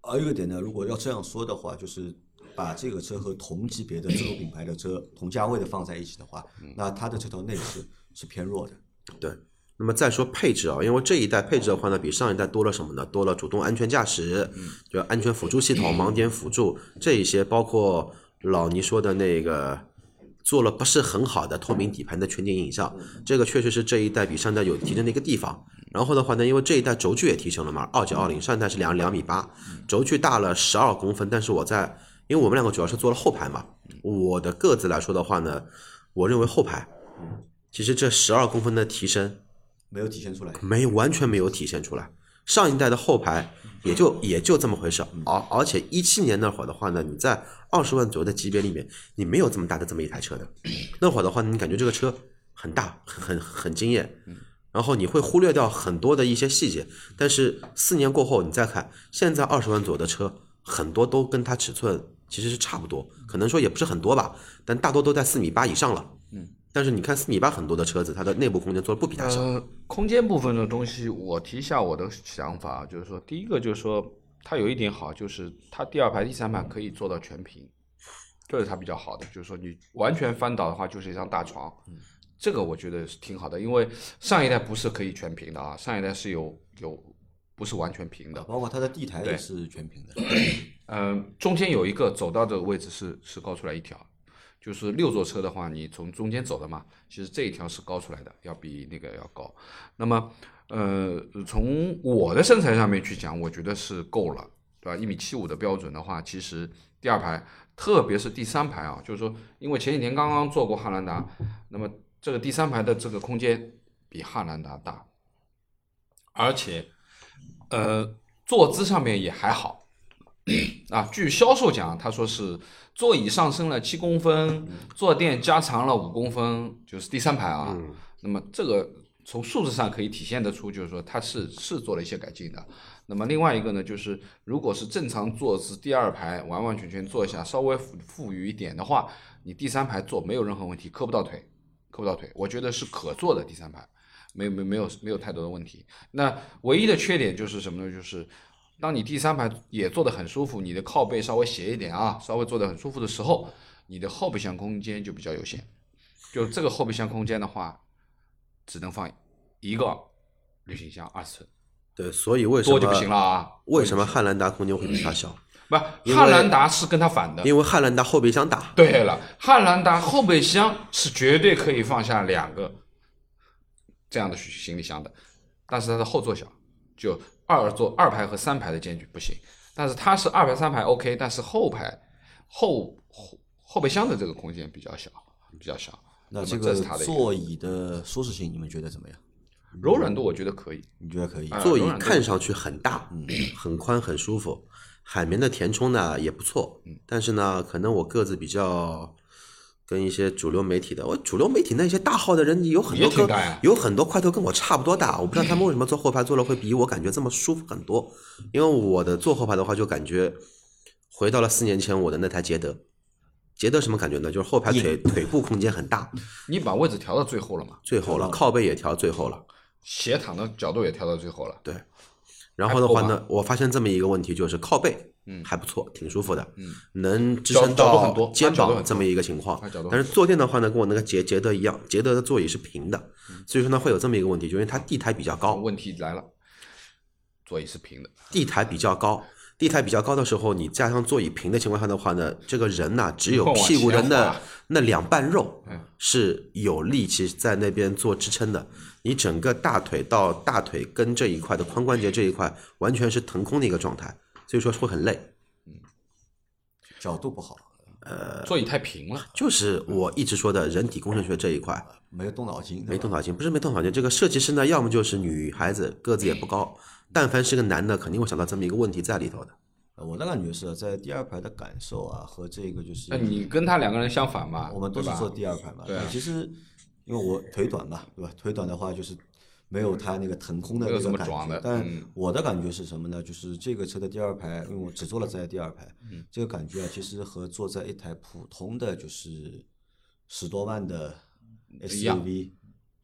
还有一个点呢，如果要这样说的话，就是把这个车和同级别的自主品牌的车同价位的放在一起的话，那它的这套内饰是偏弱的。
对，那么再说配置啊，因为这一代配置的话呢，比上一代多了什么呢？多了主动安全驾驶，就安全辅助系统、盲点辅助这一些，包括老倪说的那个做了不是很好的透明底盘的全景影像，这个确实是这一代比上一代有提升的一个地方。然后的话呢，因为这一代轴距也提升了嘛，二九二零，上一代是两两米八，轴距大了十二公分，但是我在因为我们两个主要是做了后排嘛，我的个子来说的话呢，我认为后排其实这十二公分的提升
没有体现出来。
没完全没有体现出来。上一代的后排也就也就这么回事，而而且一七年那会儿的话呢，你在二十万左右的级别里面，你没有这么大的这么一台车的。那会儿的话，你感觉这个车很大，很很很惊艳，然后你会忽略掉很多的一些细节。但是四年过后，你再看现在二十万左右的车，很多都跟它尺寸其实是差不多，可能说也不是很多吧，但大多都在四米八以上了。嗯，但是你看四米八很多的车子，它的内部空间做的不比它小。
呃，空间部分的东西，我提一下我的想法，就是说，第一个就是说，它有一点好，就是它第二排、第三排可以做到全屏，这是它比较好的。就是说，你完全翻倒的话，就是一张大床，这个我觉得是挺好的，因为上一代不是可以全屏的啊，上一代是有有不是完全平的，
包括它的地台也是全屏的。
嗯，中间有一个走道的位置是是高出来一条，就是六座车的话，你从中间走的嘛，其实这一条是高出来的，要比那个要高。那么，呃，从我的身材上面去讲，我觉得是够了，对吧？一米七五的标准的话，其实第二排，特别是第三排啊，就是说，因为前几天刚刚做过汉兰达，那么这个第三排的这个空间比汉兰达大，而且，呃，坐姿上面也还好。啊，据销售讲，他说是座椅上升了七公分，坐垫加长了五公分，就是第三排啊。那么这个从数字上可以体现得出，就是说它是是做了一些改进的。那么另外一个呢，就是如果是正常坐姿，第二排完完全全坐下，稍微富富裕一点的话，你第三排坐没有任何问题，磕不到腿，磕不到腿，我觉得是可坐的第三排，没没有没有没有太多的问题。那唯一的缺点就是什么呢？就是当你第三排也坐得很舒服，你的靠背稍微斜一点啊，稍微坐得很舒服的时候，你的后备箱空间就比较有限。就这个后备箱空间的话，只能放一个旅行箱二十寸，
对，所以为什么
多就不行了啊。
为什么汉兰达空间会比它小？
不，汉兰达是跟它反的。
因为汉兰达后备箱大。
对了，汉兰达后备箱是绝对可以放下两个这样的行李箱的，但是它的后座小，就二座二排和三排的间距不行。但是它是二排三排 OK，但是后排后后后备箱的这个空间比较小，比较小。
那这个座椅的舒适性，你们觉得怎么样？
柔软度，我觉得可以。
你觉得可以？
啊
座椅看上去很大，很宽，很舒服。海绵的填充呢也不错，但是呢，可能我个子比较跟一些主流媒体的，我主流媒体那些大号的人有很多跟有很多块头跟我差不多大，我不知道他们为什么坐后排坐了会比我感觉这么舒服很多。因为我的坐后排的话，就感觉回到了四年前我的那台捷德，捷德什么感觉呢？就是后排腿腿部空间很大，
你把位置调到最后了嘛，
最后了，靠背也调最后了。
斜躺的角度也调到最后了。
对，然后的话呢，我发现这么一个问题，就是靠背，
嗯。
还不错，挺舒服的，
嗯，
能支撑到肩膀这么一个情况但是坐垫的话呢，跟我那个捷捷德一样，捷德的座椅是平的，
嗯。
所以说呢会有这么一个问题，就因为它地台比较高，
问题来了，座椅是平的，
地台比较高。地台比较高的时候，你加上座椅平的情况下的话呢，这个人呐、只有屁股的那那两半肉
嗯
是有力气在那边做支撑的。你整个大腿到大腿根这一块的髋关节这一块，完全是腾空的一个状态，所以说会很累。
嗯角度不好，呃
座椅太平了。
就是我一直说的人体工程学这一块
没有动脑筋，
没动脑筋，不是没动脑筋。这个设计师呢，要么就是女孩子个子也不高，但凡是个男的，肯定会想到这么一个问题在里头的。
呃我的感觉是在第二排的感受啊，和这个就是
那你跟他两个人相反嘛？
我们都是坐第二排嘛。
对啊
其实因为我腿短嘛，对吧？腿短的话就是没有它那个腾空的那个感。觉但
嗯
我的感觉是什么呢？就是这个车的第二排，因为我只坐了在第二排，
嗯
这个感觉啊，其实和坐在一台普通的就是十多万的 SUV。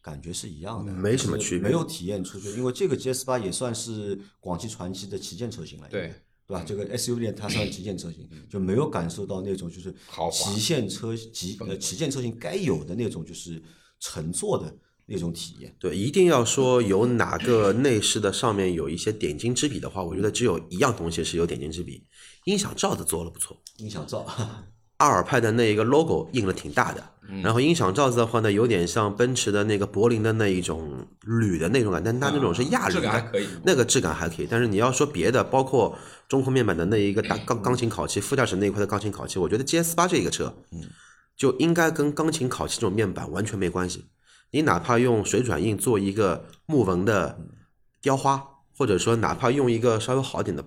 感觉是一样的，
没什么区别
没有体验出去。因为这个 GS 八也算是广汽传祺的旗舰车型了，
对，
对吧？这个 SUV 链它算是旗舰车型，就没有感受到那种就是
豪华
旗舰车旗呃旗舰车型该有的那种就是乘坐的那种体验。
对，一定要说有哪个内饰的上面有一些点睛之笔的话，我觉得只有一样东西是有点睛之笔，音响罩子做了不错。
音响罩，
阿尔派的那一个 logo 印了挺大的，然后音响罩子的话呢，有点像奔驰的那个柏林的那一种铝的那种感，但它那种是亚铝
质感还
的，
可以。
那个质感还可以。但是你要说别的，包括中控面板的那一个大钢 钢琴烤漆，副驾驶那一块的钢琴烤漆，我觉得 GS 八这个车，就应该跟钢琴烤漆这种面板完全没关系。你哪怕用水转印做一个木纹的雕花，或者说哪怕用一个稍微好点的、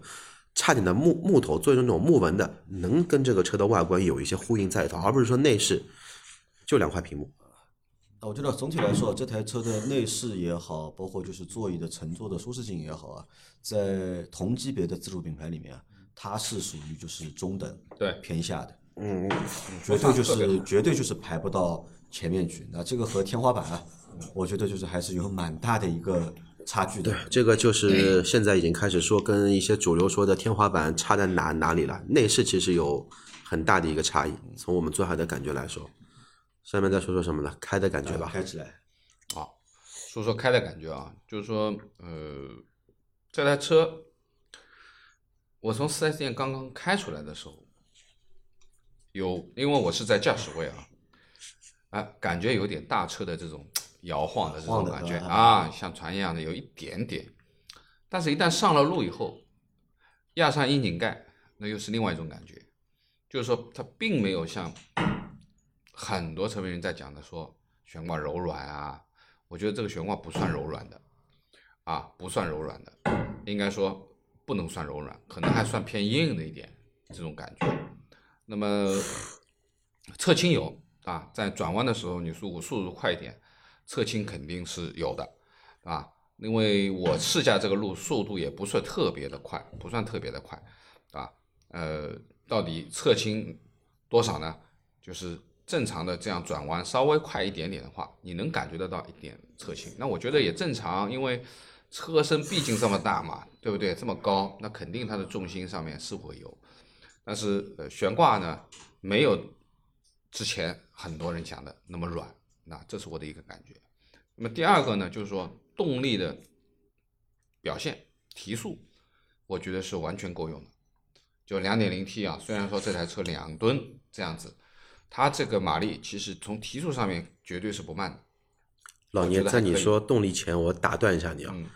差点的木木头做一种那种木纹的，能跟这个车的外观有一些呼应在里头，而不是说内饰就两块屏幕。
那我觉得总体来说，这台车的内饰也好，包括就是座椅的乘坐的舒适性也好啊，在同级别的自主品牌里面啊，它是属于就是中等
对
偏下的，
嗯，
绝对就是绝对就是排不到前面去。那这个和天花板啊，我觉得就是还是有蛮大的一个差距的。
对，这个就是现在已经开始说跟一些主流说的天花板差在哪哪里了，内饰其实有很大的一个差异。从我们坐下的感觉来说，下面再说说什么呢？开的感觉吧。
开起来，
好，说说开的感觉啊，就是说，呃，这台车，我从 4S 店刚刚开出来的时候，有，因为我是在驾驶位啊，哎，感觉有点大车的这种摇晃的这种感觉
啊
啊，像船一样的有一点点，但是一旦上了路以后，压上窨井盖，那又是另外一种感觉，就是说它并没有像很多车评人在讲的说悬挂柔软啊，我觉得这个悬挂不算柔软的，啊，不算柔软的，应该说不能算柔软，可能还算偏硬的一点这种感觉。那么侧倾有啊，在转弯的时候你速度速度快一点，侧倾肯定是有的啊，因为我试驾这个路速度也不算特别的快，不算特别的快啊，呃，到底侧倾多少呢？就是正常的这样转弯稍微快一点点的话，你能感觉得到一点侧倾。那我觉得也正常，因为车身毕竟这么大嘛，对不对？这么高，那肯定它的重心上面是会有。但是呃，悬挂呢，没有之前很多人讲的那么软，那这是我的一个感觉。那么第二个呢，就是说动力的表现提速，我觉得是完全够用的。就 2.0T 啊，虽然说这台车两吨这样子，它这个马力其实从提速上面绝对是不慢的。
老聂，在你说动力前，我打断一下你啊。
嗯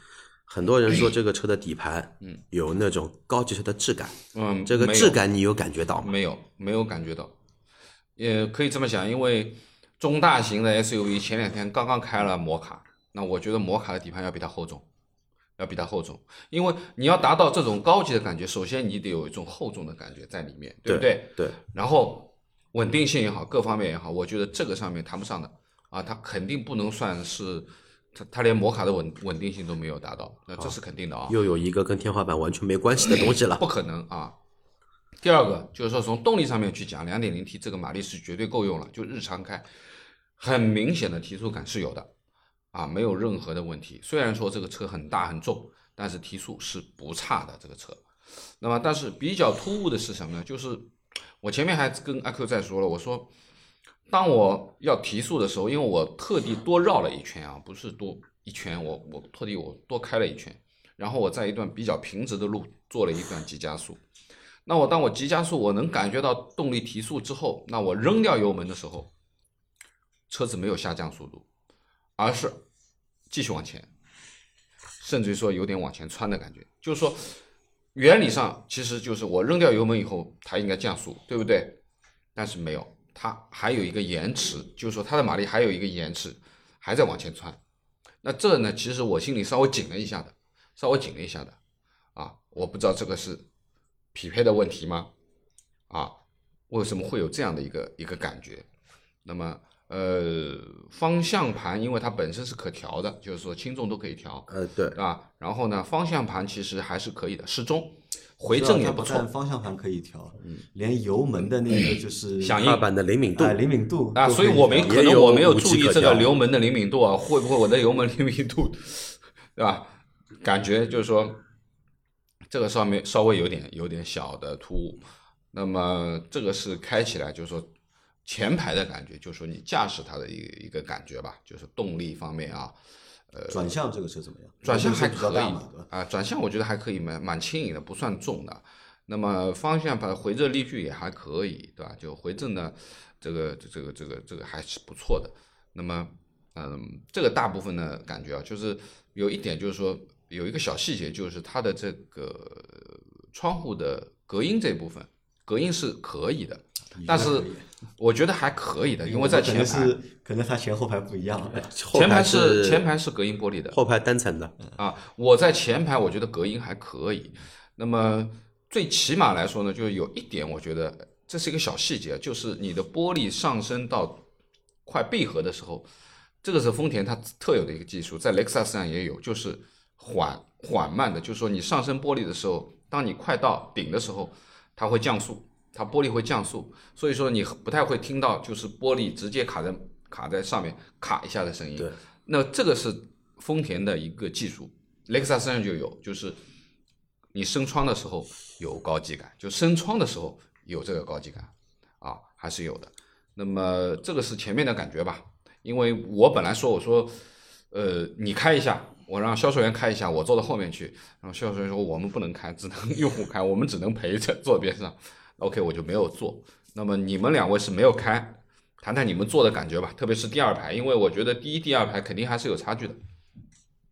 很多人说 这个车的底盘，
嗯，
有那种高级车的质感，
嗯，
这个质感你有感觉到吗？
没有，没有感觉到，也可以这么讲，因为中大型的 SUV 前两天刚刚开了摩卡，那我觉得摩卡的底盘要比它厚重，要比它厚重，因为你要达到这种高级的感觉，首先你得有一种厚重的感觉在里面，对不对？
对，
然后稳定性也好，各方面也好，我觉得这个上面谈不上的啊，它肯定不能算是它它连摩卡的稳稳定性都没有达到，那这是肯定的啊。
又有一个跟天花板完全没关系的东西了。
不可能啊。第二个就是说从动力上面去讲，2 0 T 这个马力是绝对够用了，就日常开，很明显的提速感是有的，啊，没有任何的问题。虽然说这个车很大很重，但是提速是不差的这个车。那么，但是比较突兀的是什么呢？就是我前面还跟阿 Q 在说了，我说当我要提速的时候，因为我特地多绕了一圈啊，不是多一圈，我我特地我多开了一圈，然后我在一段比较平直的路做了一段急加速。那我当我急加速，我能感觉到动力提速之后，那我扔掉油门的时候，车子没有下降速度，而是继续往前，甚至于说有点往前窜的感觉。就是说，原理上其实就是我扔掉油门以后，它应该降速，对不对？但是没有，它还有一个延迟，就是说它的马力还有一个延迟，还在往前窜。那这呢，其实我心里稍微紧了一下的，稍微紧了一下的，啊，我不知道这个是。匹配的问题吗？啊，为什么会有这样的一个一个感觉？那么，呃，方向盘因为它本身是可调的，就是说轻重都可以调，
呃，对，
啊。然后呢，方向盘其实还是可以的，适中，回正也不错。
方向盘可以调，连油门的那个就是
响应
板的灵敏度，
灵敏度
啊，所以我没可能我没有注意这个油门的灵敏度啊，会不会我的油门灵敏度，对吧？感觉就是说。这个上面稍微有点有点小的突兀，那么这个是开起来就是说前排的感觉，就是说你驾驶它的一个一个感觉吧，就是动力方面啊，呃，
转向这个车怎么样？
转向还可以啊，转向我觉得还可以，蛮蛮轻盈的，不算重的。那么方向盘回正力矩也还可以，对吧？就回正呢这个这个这个这个还是不错的。那么嗯，这个大部分的感觉啊，就是有一点就是说。有一个小细节，就是它的这个窗户的隔音这部分，隔音是可以的，但是我觉得还可以的，因为在前排
可能它前后排不一样，
前排是前排是隔音玻璃的，
后排单层的
啊。我在前排我觉得隔音还可以，那么最起码来说呢，就是有一点我觉得这是一个小细节，就是你的玻璃上升到快闭合的时候，这个是丰田它特有的一个技术，在雷克萨斯上也有，就是。缓缓慢的，就是说你上升玻璃的时候，当你快到顶的时候，它会降速，它玻璃会降速，所以说你不太会听到就是玻璃直接卡在卡在上面卡一下的声音。
对，
那这个是丰田的一个技术，雷克萨斯上就有，就是你升窗的时候有高级感，就升窗的时候有这个高级感啊，还是有的。那么这个是前面的感觉吧，因为我本来说我说，呃，你开一下。我让销售员开一下，我坐到后面去。然后销售员说：“我们不能开，只能 用户开，我们只能陪着坐边上。”OK，我就没有坐。那么你们两位是没有开，谈谈你们坐的感觉吧，特别是第二排，因为我觉得第一、第二排肯定还是有差距的。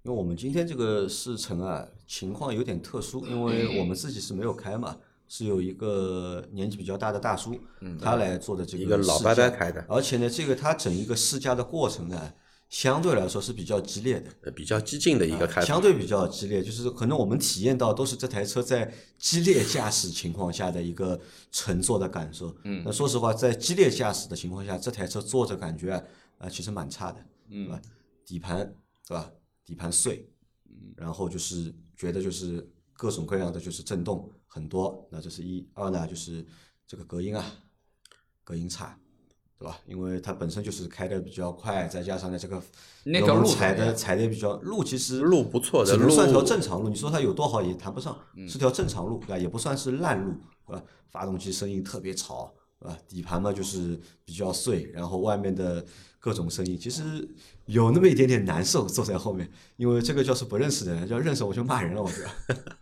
因为我们今天这个试乘啊，情况有点特殊，因为我们自己是没有开嘛，是有一个年纪比较大的大叔，他来做的这个
一个老伯伯开的，
而且呢，这个他整一个试驾的过程呢。相对来说是比较激烈的，
比较激进的一个开
发。相对比较激烈，就是可能我们体验到都是这台车在激烈驾驶情况下的一个乘坐的感受。嗯，那说实话，在激烈驾驶的情况下，这台车坐着感觉啊，其实蛮差的，嗯，吧？底盘对吧？底盘碎，嗯，然后就是觉得就是各种各样的就是震动很多。那这是一，二呢就是这个隔音啊，隔音差。对吧？因为它本身就是开的比较快，再加上呢这个
那条路
踩的踩的比较路，其实
路不错的，
只能算条正常路。你说它有多好也谈不上，是条正常路，对吧？也不算是烂路，对吧？发动机声音特别吵，对吧？底盘嘛就是比较碎，然后外面的各种声音，其实有那么一点点难受。坐在后面，因为这个就是不认识的人，要认识我就骂人了，我觉得。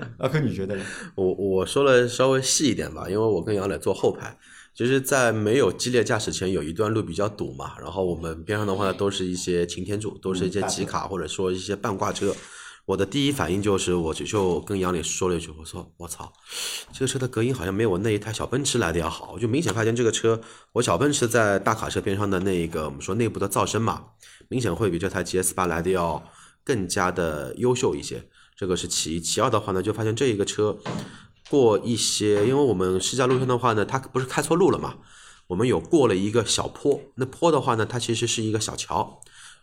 阿坤，你觉得呢？
我我说了稍微细一点吧，因为我跟杨磊坐后排。其实，在没有激烈驾驶前，有一段路比较堵嘛，然后我们边上的话都是一些擎天柱，都是一些集卡或者说一些半挂车。我的第一反应就是，我就就跟杨磊说了一句，我说我操，这个车的隔音好像没有我那一台小奔驰来的要好。我就明显发现这个车，我小奔驰在大卡车边上的那个我们说内部的噪声嘛，明显会比这台 GS 八来的要更加的优秀一些。这个是其一，其二的话呢，就发现这一个车。过一些，因为我们试驾路线的话呢，它不是开错路了嘛？我们有过了一个小坡，那坡的话呢，它其实是一个小桥，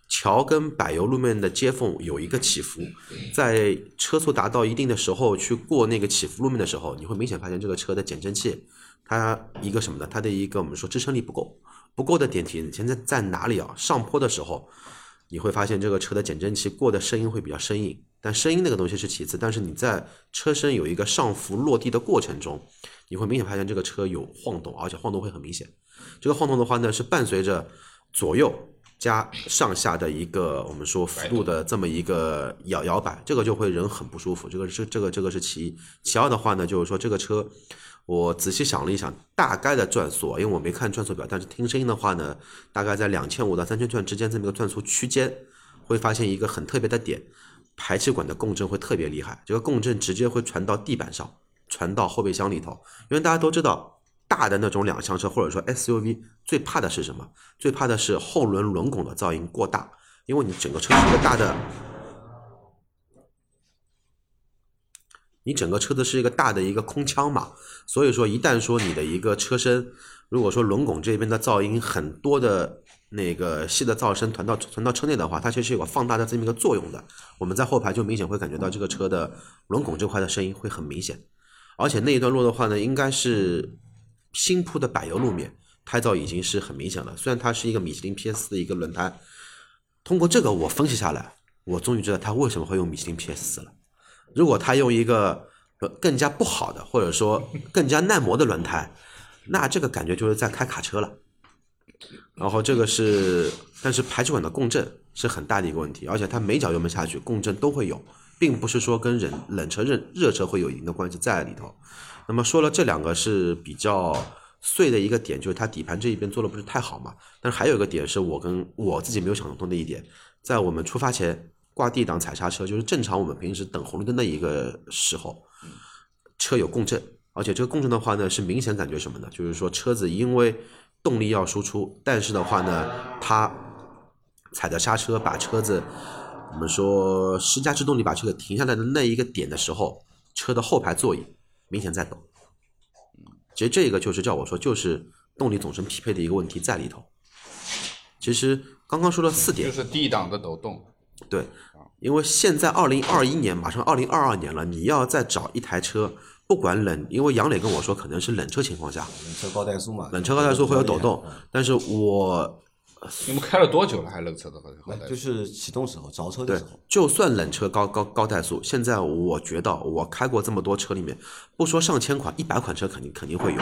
桥跟柏油路面的接缝有一个起伏，在车速达到一定的时候去过那个起伏路面的时候，你会明显发现这个车的减震器，它一个什么呢？它的一个我们说支撑力不够，不够的点体现在在哪里啊？上坡的时候，你会发现这个车的减震器过的声音会比较生硬，但声音那个东西是其次，但是你在车身有一个上浮落地的过程中，你会明显发现这个车有晃动，而且晃动会很明显。这个晃动的话呢，是伴随着左右加上下的一个我们说幅度的这么一个摇摇摆，这个就会人很不舒服。这个是这个这个是其一，其二的话呢，就是说这个车，我仔细想了一想，大概的转速，因为我没看转速表，但是听声音的话呢，大概在两千五到三千转之间这么一个转速区间，会发现一个很特别的点，排气管的共振会特别厉害，这个共振直接会传到地板上，传到后备箱里头，因为大家都知道。大的那种两厢车或者说 SUV 最怕的是什么？最怕的是后轮轮拱的噪音过大，因为你整个车是一个大的，你整个车子是一个大的一个空腔嘛，所以说一旦说你的一个车身，如果说轮拱这边的噪音很多的那个细的噪声传到传到车内的话，它其实有个放大的这么一个作用的。我们在后排就明显会感觉到这个车的轮拱这块的声音会很明显，而且那一段路的话呢，应该是。新铺的柏油路面，胎噪已经是很明显了。虽然它是一个米其林 PS 的一个轮胎，通过这个我分析下来，我终于知道它为什么会用米其林 PS 了。如果它用一个更加不好的，或者说更加耐磨的轮胎，那这个感觉就是在开卡车了。然后这个是，但是排气管的共振是很大的一个问题，而且它每脚油门下去，共振都会有，并不是说跟冷冷车、热热车会有一定的关系在里头。那么说了这两个是比较碎的一个点，就是它底盘这一边做的不是太好嘛。但是还有一个点是我跟我自己没有想通的一点，在我们出发前挂 D 档踩刹车，就是正常我们平时等红绿灯的一个时候，车有共振，而且这个共振的话呢，是明显感觉什么呢？就是说车子因为动力要输出，但是的话呢，它踩着刹车把车子，我们说施加制动力把车子停下来的那一个点的时候，车的后排座椅。明显在抖，其实这个就是叫我说，就是动力总成匹配的一个问题在里头。其实刚刚说了四点，
就是 D 档的抖动。
对，因为现在二零二一年，马上二零二二年了，你要再找一台车，不管冷，因为杨磊跟我说，可能是冷车情况下，
冷车高怠速嘛，
冷车高怠速会有抖动，但是我。
你们开了多久了？还冷车的？
就是启动时候，着车的时候。
就算冷车高高高怠速，现在我觉得我开过这么多车里面，不说上千款，一百款车肯定肯定会有。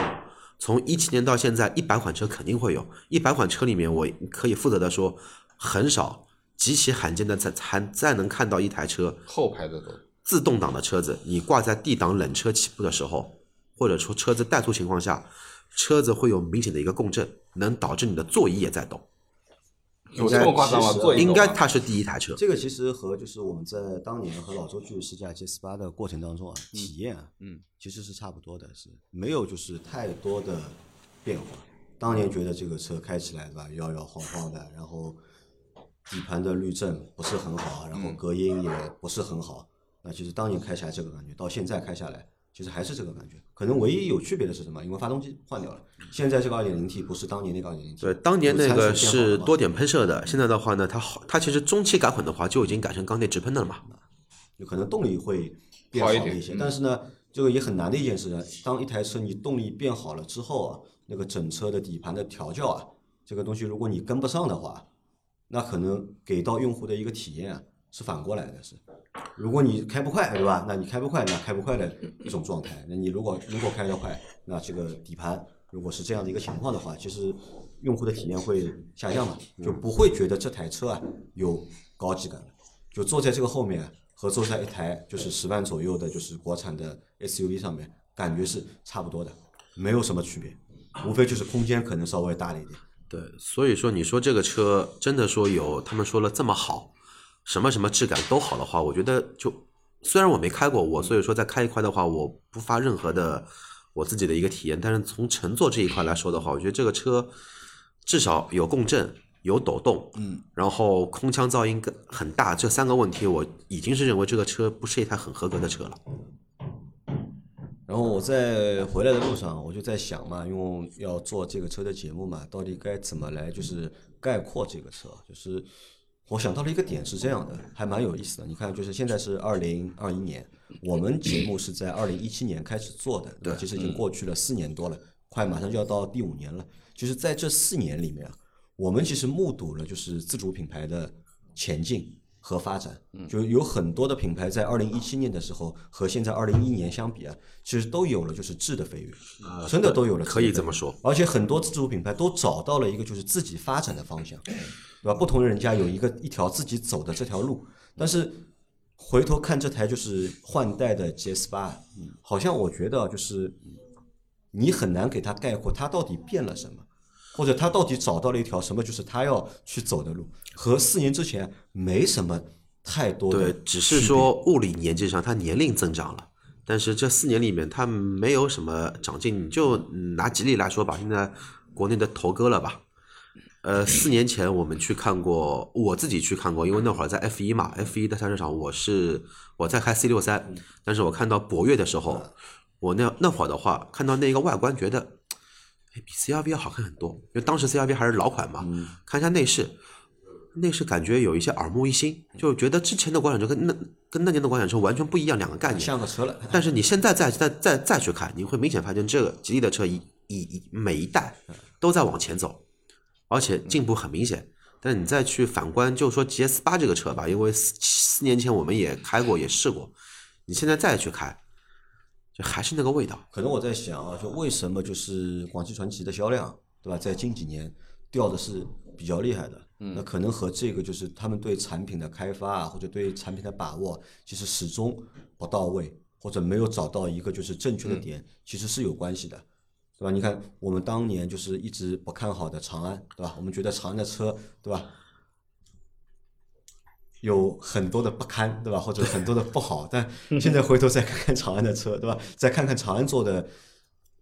从一七年到现在，一百款车肯定会有。一百款车里面，我可以负责的说，很少，极其罕见的才才再能看到一台车
后排的都
自动挡的车子，你挂在 D 档冷车起步的时候，或者说车子怠速情况下，车子会有明显的一个共振，能导致你的座椅也在动。
有这么夸张吗？
应该它是第一台车。
这个其实和就是我们在当年和老周去试驾 G 四八的过程当中啊，体验啊，嗯，其实是差不多的，是没有就是太多的变化。当年觉得这个车开起来对吧，摇摇晃晃的，然后底盘的滤震不是很好，然后隔音也不是很好。那其实当年开起来这个感觉，到现在开下来。其实还是这个感觉，可能唯一有区别的是什么？因为发动机换掉了，现在这个二点零 T 不是当年那个二点零 T。
对，当年那个是多点喷射的，现在的话呢，它好，它其实中期改款的话就已经改成缸内直喷的了嘛。
有可能动力会变好一些，但是呢，这个也很难的一件事。当一台车你动力变好了之后啊，那个整车的底盘的调教啊，这个东西如果你跟不上的话，那可能给到用户的一个体验啊。是反过来的，是，如果你开不快，对吧？那你开不快，那开不快的一种状态。那你如果如果开得快，那这个底盘如果是这样的一个情况的话，其实用户的体验会下降嘛，就不会觉得这台车啊有高级感了。就坐在这个后面和坐在一台就是十万左右的，就是国产的 SUV 上面，感觉是差不多的，没有什么区别，无非就是空间可能稍微大了一点。
对，所以说你说这个车真的说有他们说了这么好？什么什么质感都好的话，我觉得就虽然我没开过，我所以说再开一块的话，我不发任何的我自己的一个体验。但是从乘坐这一块来说的话，我觉得这个车至少有共振、有抖动，嗯，然后空腔噪音很大，这三个问题我已经是认为这个车不是一台很合格的车了。
然后我在回来的路上，我就在想嘛，因为要做这个车的节目嘛，到底该怎么来就是概括这个车，就是。我想到了一个点是这样的，还蛮有意思的。你看，就是现在是二零二一年，我们节目是在二零一七年开始做的，对吧？其实已经过去了四年多了，快马上就要到第五年了。就是在这四年里面啊，我们其实目睹了就是自主品牌的前进和发展。就有很多的品牌在二零一七年的时候和现在二零一一年相比啊，其实都有了就是质的飞跃，真的都有了
可以这么说。
而且很多自主品牌都找到了一个就是自己发展的方向，对吧？不同人家有一个一条自己走的这条路，但是回头看这台就是换代的 GS 八，好像我觉得就是你很难给它概括它到底变了什么，或者他到底找到了一条什么就是他要去走的路，和四年之前没什么太多的
对，只是说物理年纪上他年龄增长了，但是这四年里面他没有什么长进。你就拿吉利来说吧，现在国内的头哥了吧？呃，四年前我们去看过，我自己去看过，因为那会儿在 F 一嘛，F 一的赛车场，我是我在开 C 六三，但是我看到博越的时候，我那那会儿的话，看到那个外观，觉得哎比 CRV 要好看很多，因为当时 CRV 还是老款嘛，看一下内饰，内饰感觉有一些耳目一新，就觉得之前的国产车跟那跟那年的国产车完全不一样，两个概念。
像个车了。
但是你现在再再再再去看，你会明显发现这个吉利的车一一一每一代都在往前走，而且进步很明显。但是你再去反观，就说 GS 八这个车吧，因为四四年前我们也开过，也试过，你现在再去开，就还是那个味道。
可能我在想啊，就为什么就是广汽传祺的销量，对吧，在近几年掉的是比较厉害的。那可能和这个就是他们对产品的开发啊，或者对产品的把握，其实始终不到位，或者没有找到一个就是正确的点，其实是有关系的。对吧？你看，我们当年就是一直不看好的长安，对吧？我们觉得长安的车，对吧？有很多的不堪，对吧？或者很多的不好，但现在回头再看看长安的车，对吧？再看看长安做的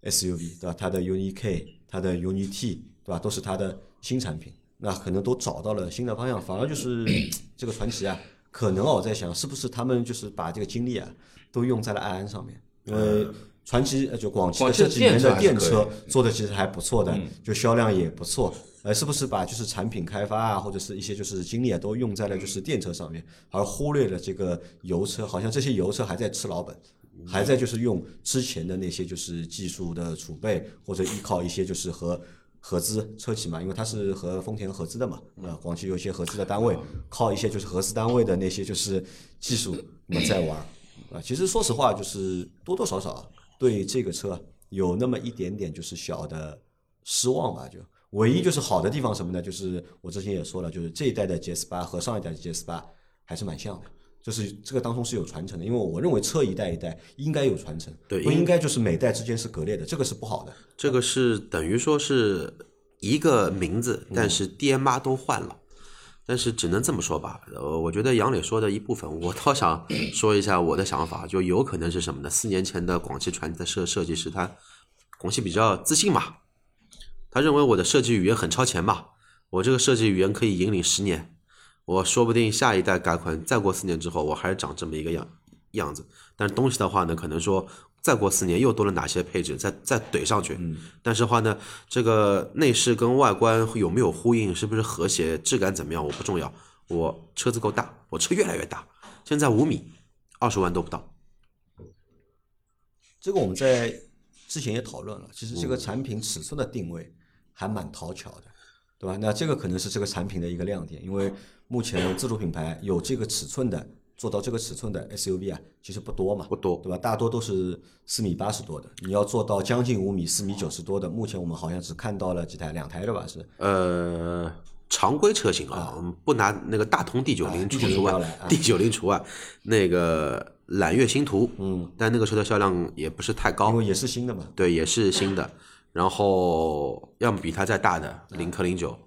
SUV，对吧？它的 UNI K、它的 UNI T，对吧？都是它的新产品，那可能都找到了新的方向。反而就是 这个传奇啊，可能我在想，是不是他们就是把这个精力啊，都用在了爱安上面，因为。传奇呃就广汽的这几年的
电
电车做的其实还不错的，就销量也不错。呃，是不是把就是产品开发啊，或者是一些就是精力啊，都用在了就是电车上面，而忽略了这个油车？好像这些油车还在吃老本，还在就是用之前的那些就是技术的储备，或者依靠一些就是和合资车企嘛，因为它是和丰田合资的嘛，呃，广汽有一些合资的单位，靠一些就是合资单位的那些就是技术那么在玩儿啊。其实说实话，就是多多少少对这个车有那么一点点就是小的失望吧，就。唯一就是好的地方什么呢？就是我之前也说了，就是这一代的 GS 八和上一代的 GS 八还是蛮像的，就是这个当中是有传承的。因为我认为车一代一代应该有传承，
对
不应该就是每代之间是割裂的，这个是不好的。
这个是等于说是一个名字，但是爹妈都换了。但是只能这么说吧，呃，我觉得杨磊说的一部分，我倒想说一下我的想法，就有可能是什么呢？四年前的广汽传祺的设设计师，他广汽比较自信嘛，他认为我的设计语言很超前吧，我这个设计语言可以引领十年，我说不定下一代改款再过四年之后，我还是长这么一个样样子。但是东西的话呢，可能说再过四年又多了哪些配置，再再怼上去。但是话呢，这个内饰跟外观有没有呼应，是不是和谐，质感怎么样，我不重要。我车子够大，我车越来越大，现在五米，二十万都不到。
这个我们在之前也讨论了，其实这个产品尺寸的定位还蛮讨巧的，对吧？那这个可能是这个产品的一个亮点，因为目前自主品牌有这个尺寸的做到这个尺寸的 SUV 啊，其实不多嘛，
不多
对吧？大多都是四米八十多的，你要做到将近五米、四米九十多的，目前我们好像只看到了几台，两台的吧？是
呃，常规车型啊，我们不拿那个大通 D 九零
啊
除
D90
除外，D 九零除外，那个揽月星途，嗯，但那个车的销量也不是太高
因，为也是新的嘛，
对，也是新的。然后要么比它再大的领克零九，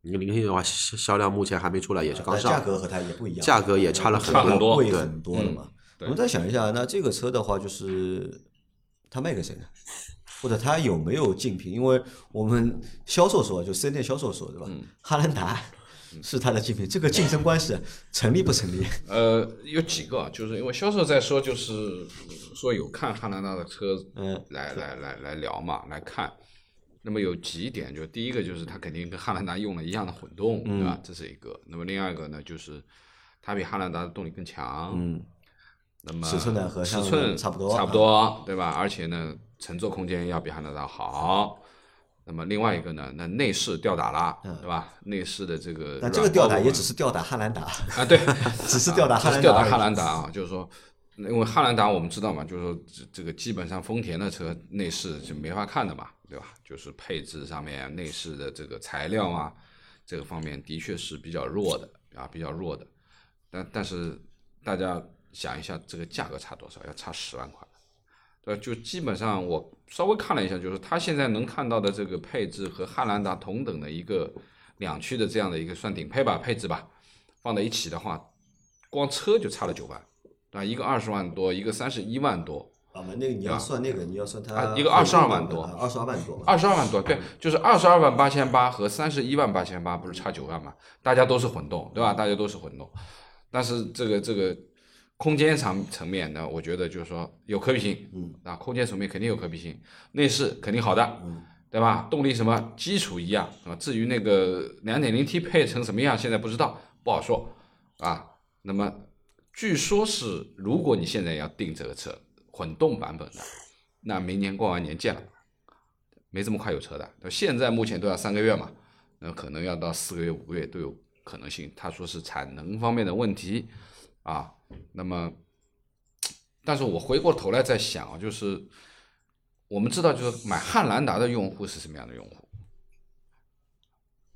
领克零九的话销销量目前还没出来，也是刚上，
价格和它也不一样，
价格也差了很
多
贵很多了嘛。我们再想一下，那这个车的话，就是它卖给谁呢？或者它有没有竞品？因为我们销售说，就四 S 店销售说，对吧？哈兰达是它的竞品，这个竞争关系成立不成立？
呃，有几个，就是因为销售在说，就是说有看汉兰达的车，
嗯，
来来来来聊嘛，来看。那么有几点，就第一个就是它肯定跟汉兰达用了一样的混动，对吧？这是一个。那么另外一个呢，就是它比汉兰达的动力更强，
嗯，
那么
尺寸呢和
尺寸
差不多
差不多，对吧？而且呢，乘坐空间要比汉兰达好。那么另外一个呢，那内饰吊打了，对吧？内饰的这个
那这个吊打也只是吊打汉兰达，
啊，对，
只是吊打汉兰达
吊打汉兰达啊，就是说，因为汉兰达我们知道嘛，就是说这这个基本上丰田的车内饰就没法看的嘛，对吧？就是配置上面内饰的这个材料啊，这个方面的确是比较弱的啊，比较弱的。但但是大家想一下，这个价格差多少？要差十万块。对，就基本上我稍微看了一下，就是它现在能看到的这个配置和汉兰达同等的一个两驱的这样的一个算顶配吧配置吧，放在一起的话，光车就差了九万，啊？一个二十万多，一个三十一万多，
啊，那个你要算那个，你要算它
啊一个二十二万多
二十二万多，
二十二万多，对，就是二十二万八千八和三十一万八千八，不是差九万吗？大家都是混动，对吧？大家都是混动，但是这个这个空间层层面呢，我觉得就是说有可比性，嗯，啊，空间层面肯定有可比性，内饰肯定好的，嗯，对吧？动力什么基础一样啊，至于那个两点零 T 配成什么样，现在不知道，不好说啊。那么据说是，如果你现在要订这个车混动版本的，那明年过完年见了。没这么快有车的。那现在目前都要三个月嘛，那可能要到四个月、五个月都有可能性。他说是产能方面的问题啊。那么，但是我回过头来再想啊，就是我们知道，就是买汉兰达的用户是什么样的用户？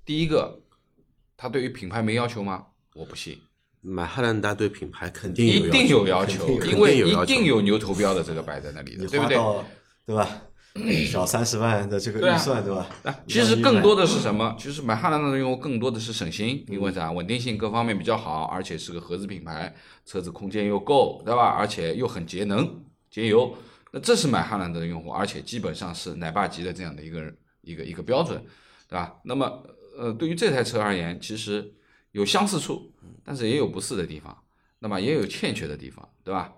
第一个，他对于品牌没要求吗？我不信，
买汉兰达对品牌肯
定
定
一定有
要
要求因为一定有牛头标的这个摆在那里的，对不对？
对吧？小三十万的这个预算，对吧？
啊，其实更多的是什么？其实买汉兰达的用户更多的是省心，因为啥？稳定性各方面比较好，而且是个合资品牌，车子空间又够，对吧？而且又很节能节油，那这是买汉兰达的用户，而且基本上是奶爸级的这样的一个一个一个标准，对吧？那么呃，对于这台车而言，其实有相似处，但是也有不适的地方，那么也有欠缺的地方，对吧？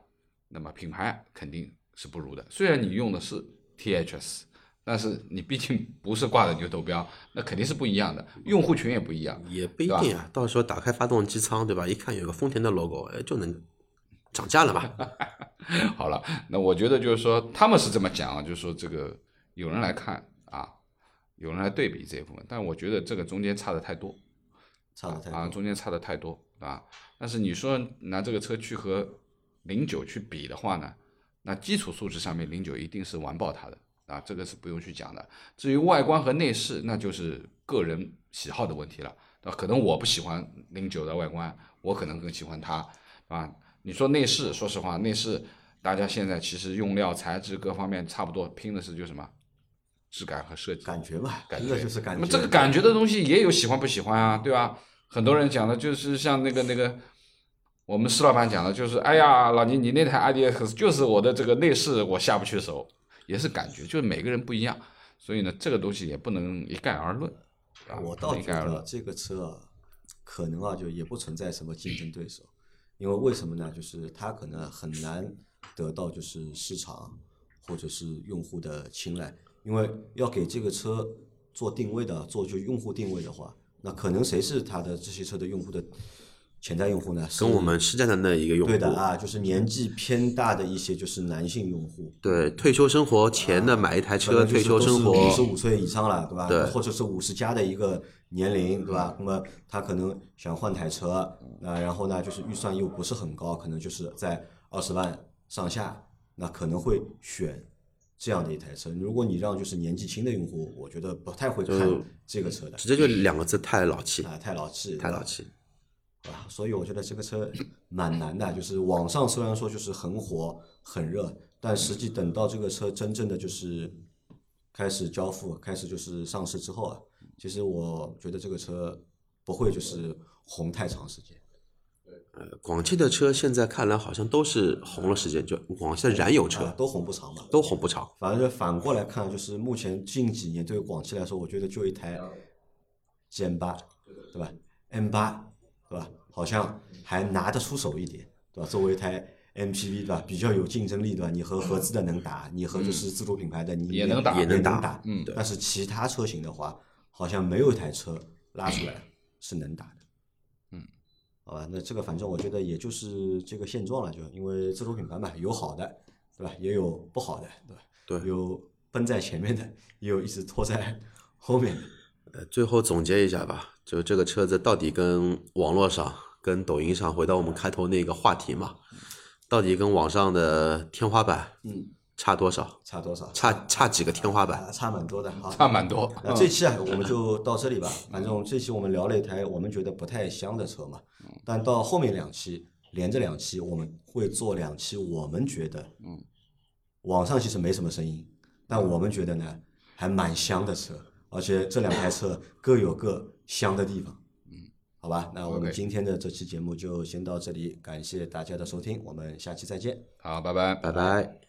那么品牌肯定是不如的，虽然你用的是 THS。但是你毕竟不是挂的牛头标，那肯定是不一样的，用户群也不一样。
也不一定啊。到时候打开发动机舱，对吧？一看有个丰田的 logo，哎，就能涨价了吧。
好了，那我觉得就是说他们是这么讲啊，就是说这个有人来看啊，有人来对比这一部分，但我觉得这个中间差的太多啊，
差的太多。
中间差的太多啊。但是你说拿这个车去和零九去比的话呢，那基础素质上面零九一定是完爆它的啊，这个是不用去讲的。至于外观和内饰，那就是个人喜好的问题了。啊，可能我不喜欢零九的外观，我可能更喜欢它啊。你说内饰，说实话，内饰大家现在其实用料、材质各方面差不多，拼的是就什么质感和设计。
感觉嘛，
感
这个就是感觉。
那么这个感觉的东西也有喜欢不喜欢啊，对吧？很多人讲的就是像那个那个，我们施老板讲的就是，哎呀，老倪你那台 IDX 就是我的这个内饰我下不去手，也是感觉，就是每个人不一样，所以呢，这个东西也不能一概而论。啊
我倒觉得。这个车啊，可能啊就也不存在什么竞争对手，因为为什么呢？就是它可能很难得到就是市场或者是用户的青睐，因为要给这个车做定位的，做就用户定位的话，那可能谁是它的这些车的用户的潜在用户呢？
跟我们试驾的那一个用户，
对的啊，就是年纪偏大的一些就是男性用户，
对退休生活前的买一台车，退休生
五十
活，
五岁以上了，对吧？
对
或者是五十加的一个年龄，对吧？那么他可能想换台车，啊，然后呢，就是预算又不是很高，可能就是在二十万上下，那可能会选这样的一台车。如果你让就是年纪轻的用户，我觉得不太会看
就
这个车的，
直接就两个字，太老气，
啊，太老气，
太老气。
啊，所以我觉得这个车蛮难的，就是网上虽然说就是很火很热，但实际等到这个车真正的就是开始交付、开始就是上市之后啊，其实我觉得这个车不会就是红太长时间。
呃广汽的车现在看来好像都是红了时间，就广汽的燃油车
啊，都红不长嘛。
都红不长。
反正反过来看，就是目前近几年对于广汽来说，我觉得就一台 GM 八，对吧？M 八，对吧？好像还拿得出手一点，对吧？作为一台 MPV 对吧？比较有竞争力对吧？你和合资的能打，你和就是自主品牌的你
也能打
也能
打
打。
嗯
但是其他车型的话，好像没有一台车拉出来 是能打的。
嗯，
好吧，那这个反正我觉得也就是这个现状了，就因为自主品牌嘛，有好的，对吧？也有不好的，对吧？
对
有奔在前面的，也有一直拖在后面的。
呃，最后总结一下吧，就这个车子到底跟网络上、跟抖音上，回到我们开头那个话题嘛，到底跟网上的天花板
嗯，
差多少？
差多少？
差差几个天花板？
啊差蛮多的，好，
差蛮多。
那这期啊，我们就到这里吧。反正这期我们聊了一台我们觉得不太香的车嘛，但到后面两期连着两期，我们会做两期我们觉得，
嗯，
网上其实没什么声音，但我们觉得呢还蛮香的车，而且这两台车各有各香的地方。嗯，好吧，那我们今天的这期节目就先到这里，感谢大家的收听，我们下期再见。
好，拜拜。
拜拜。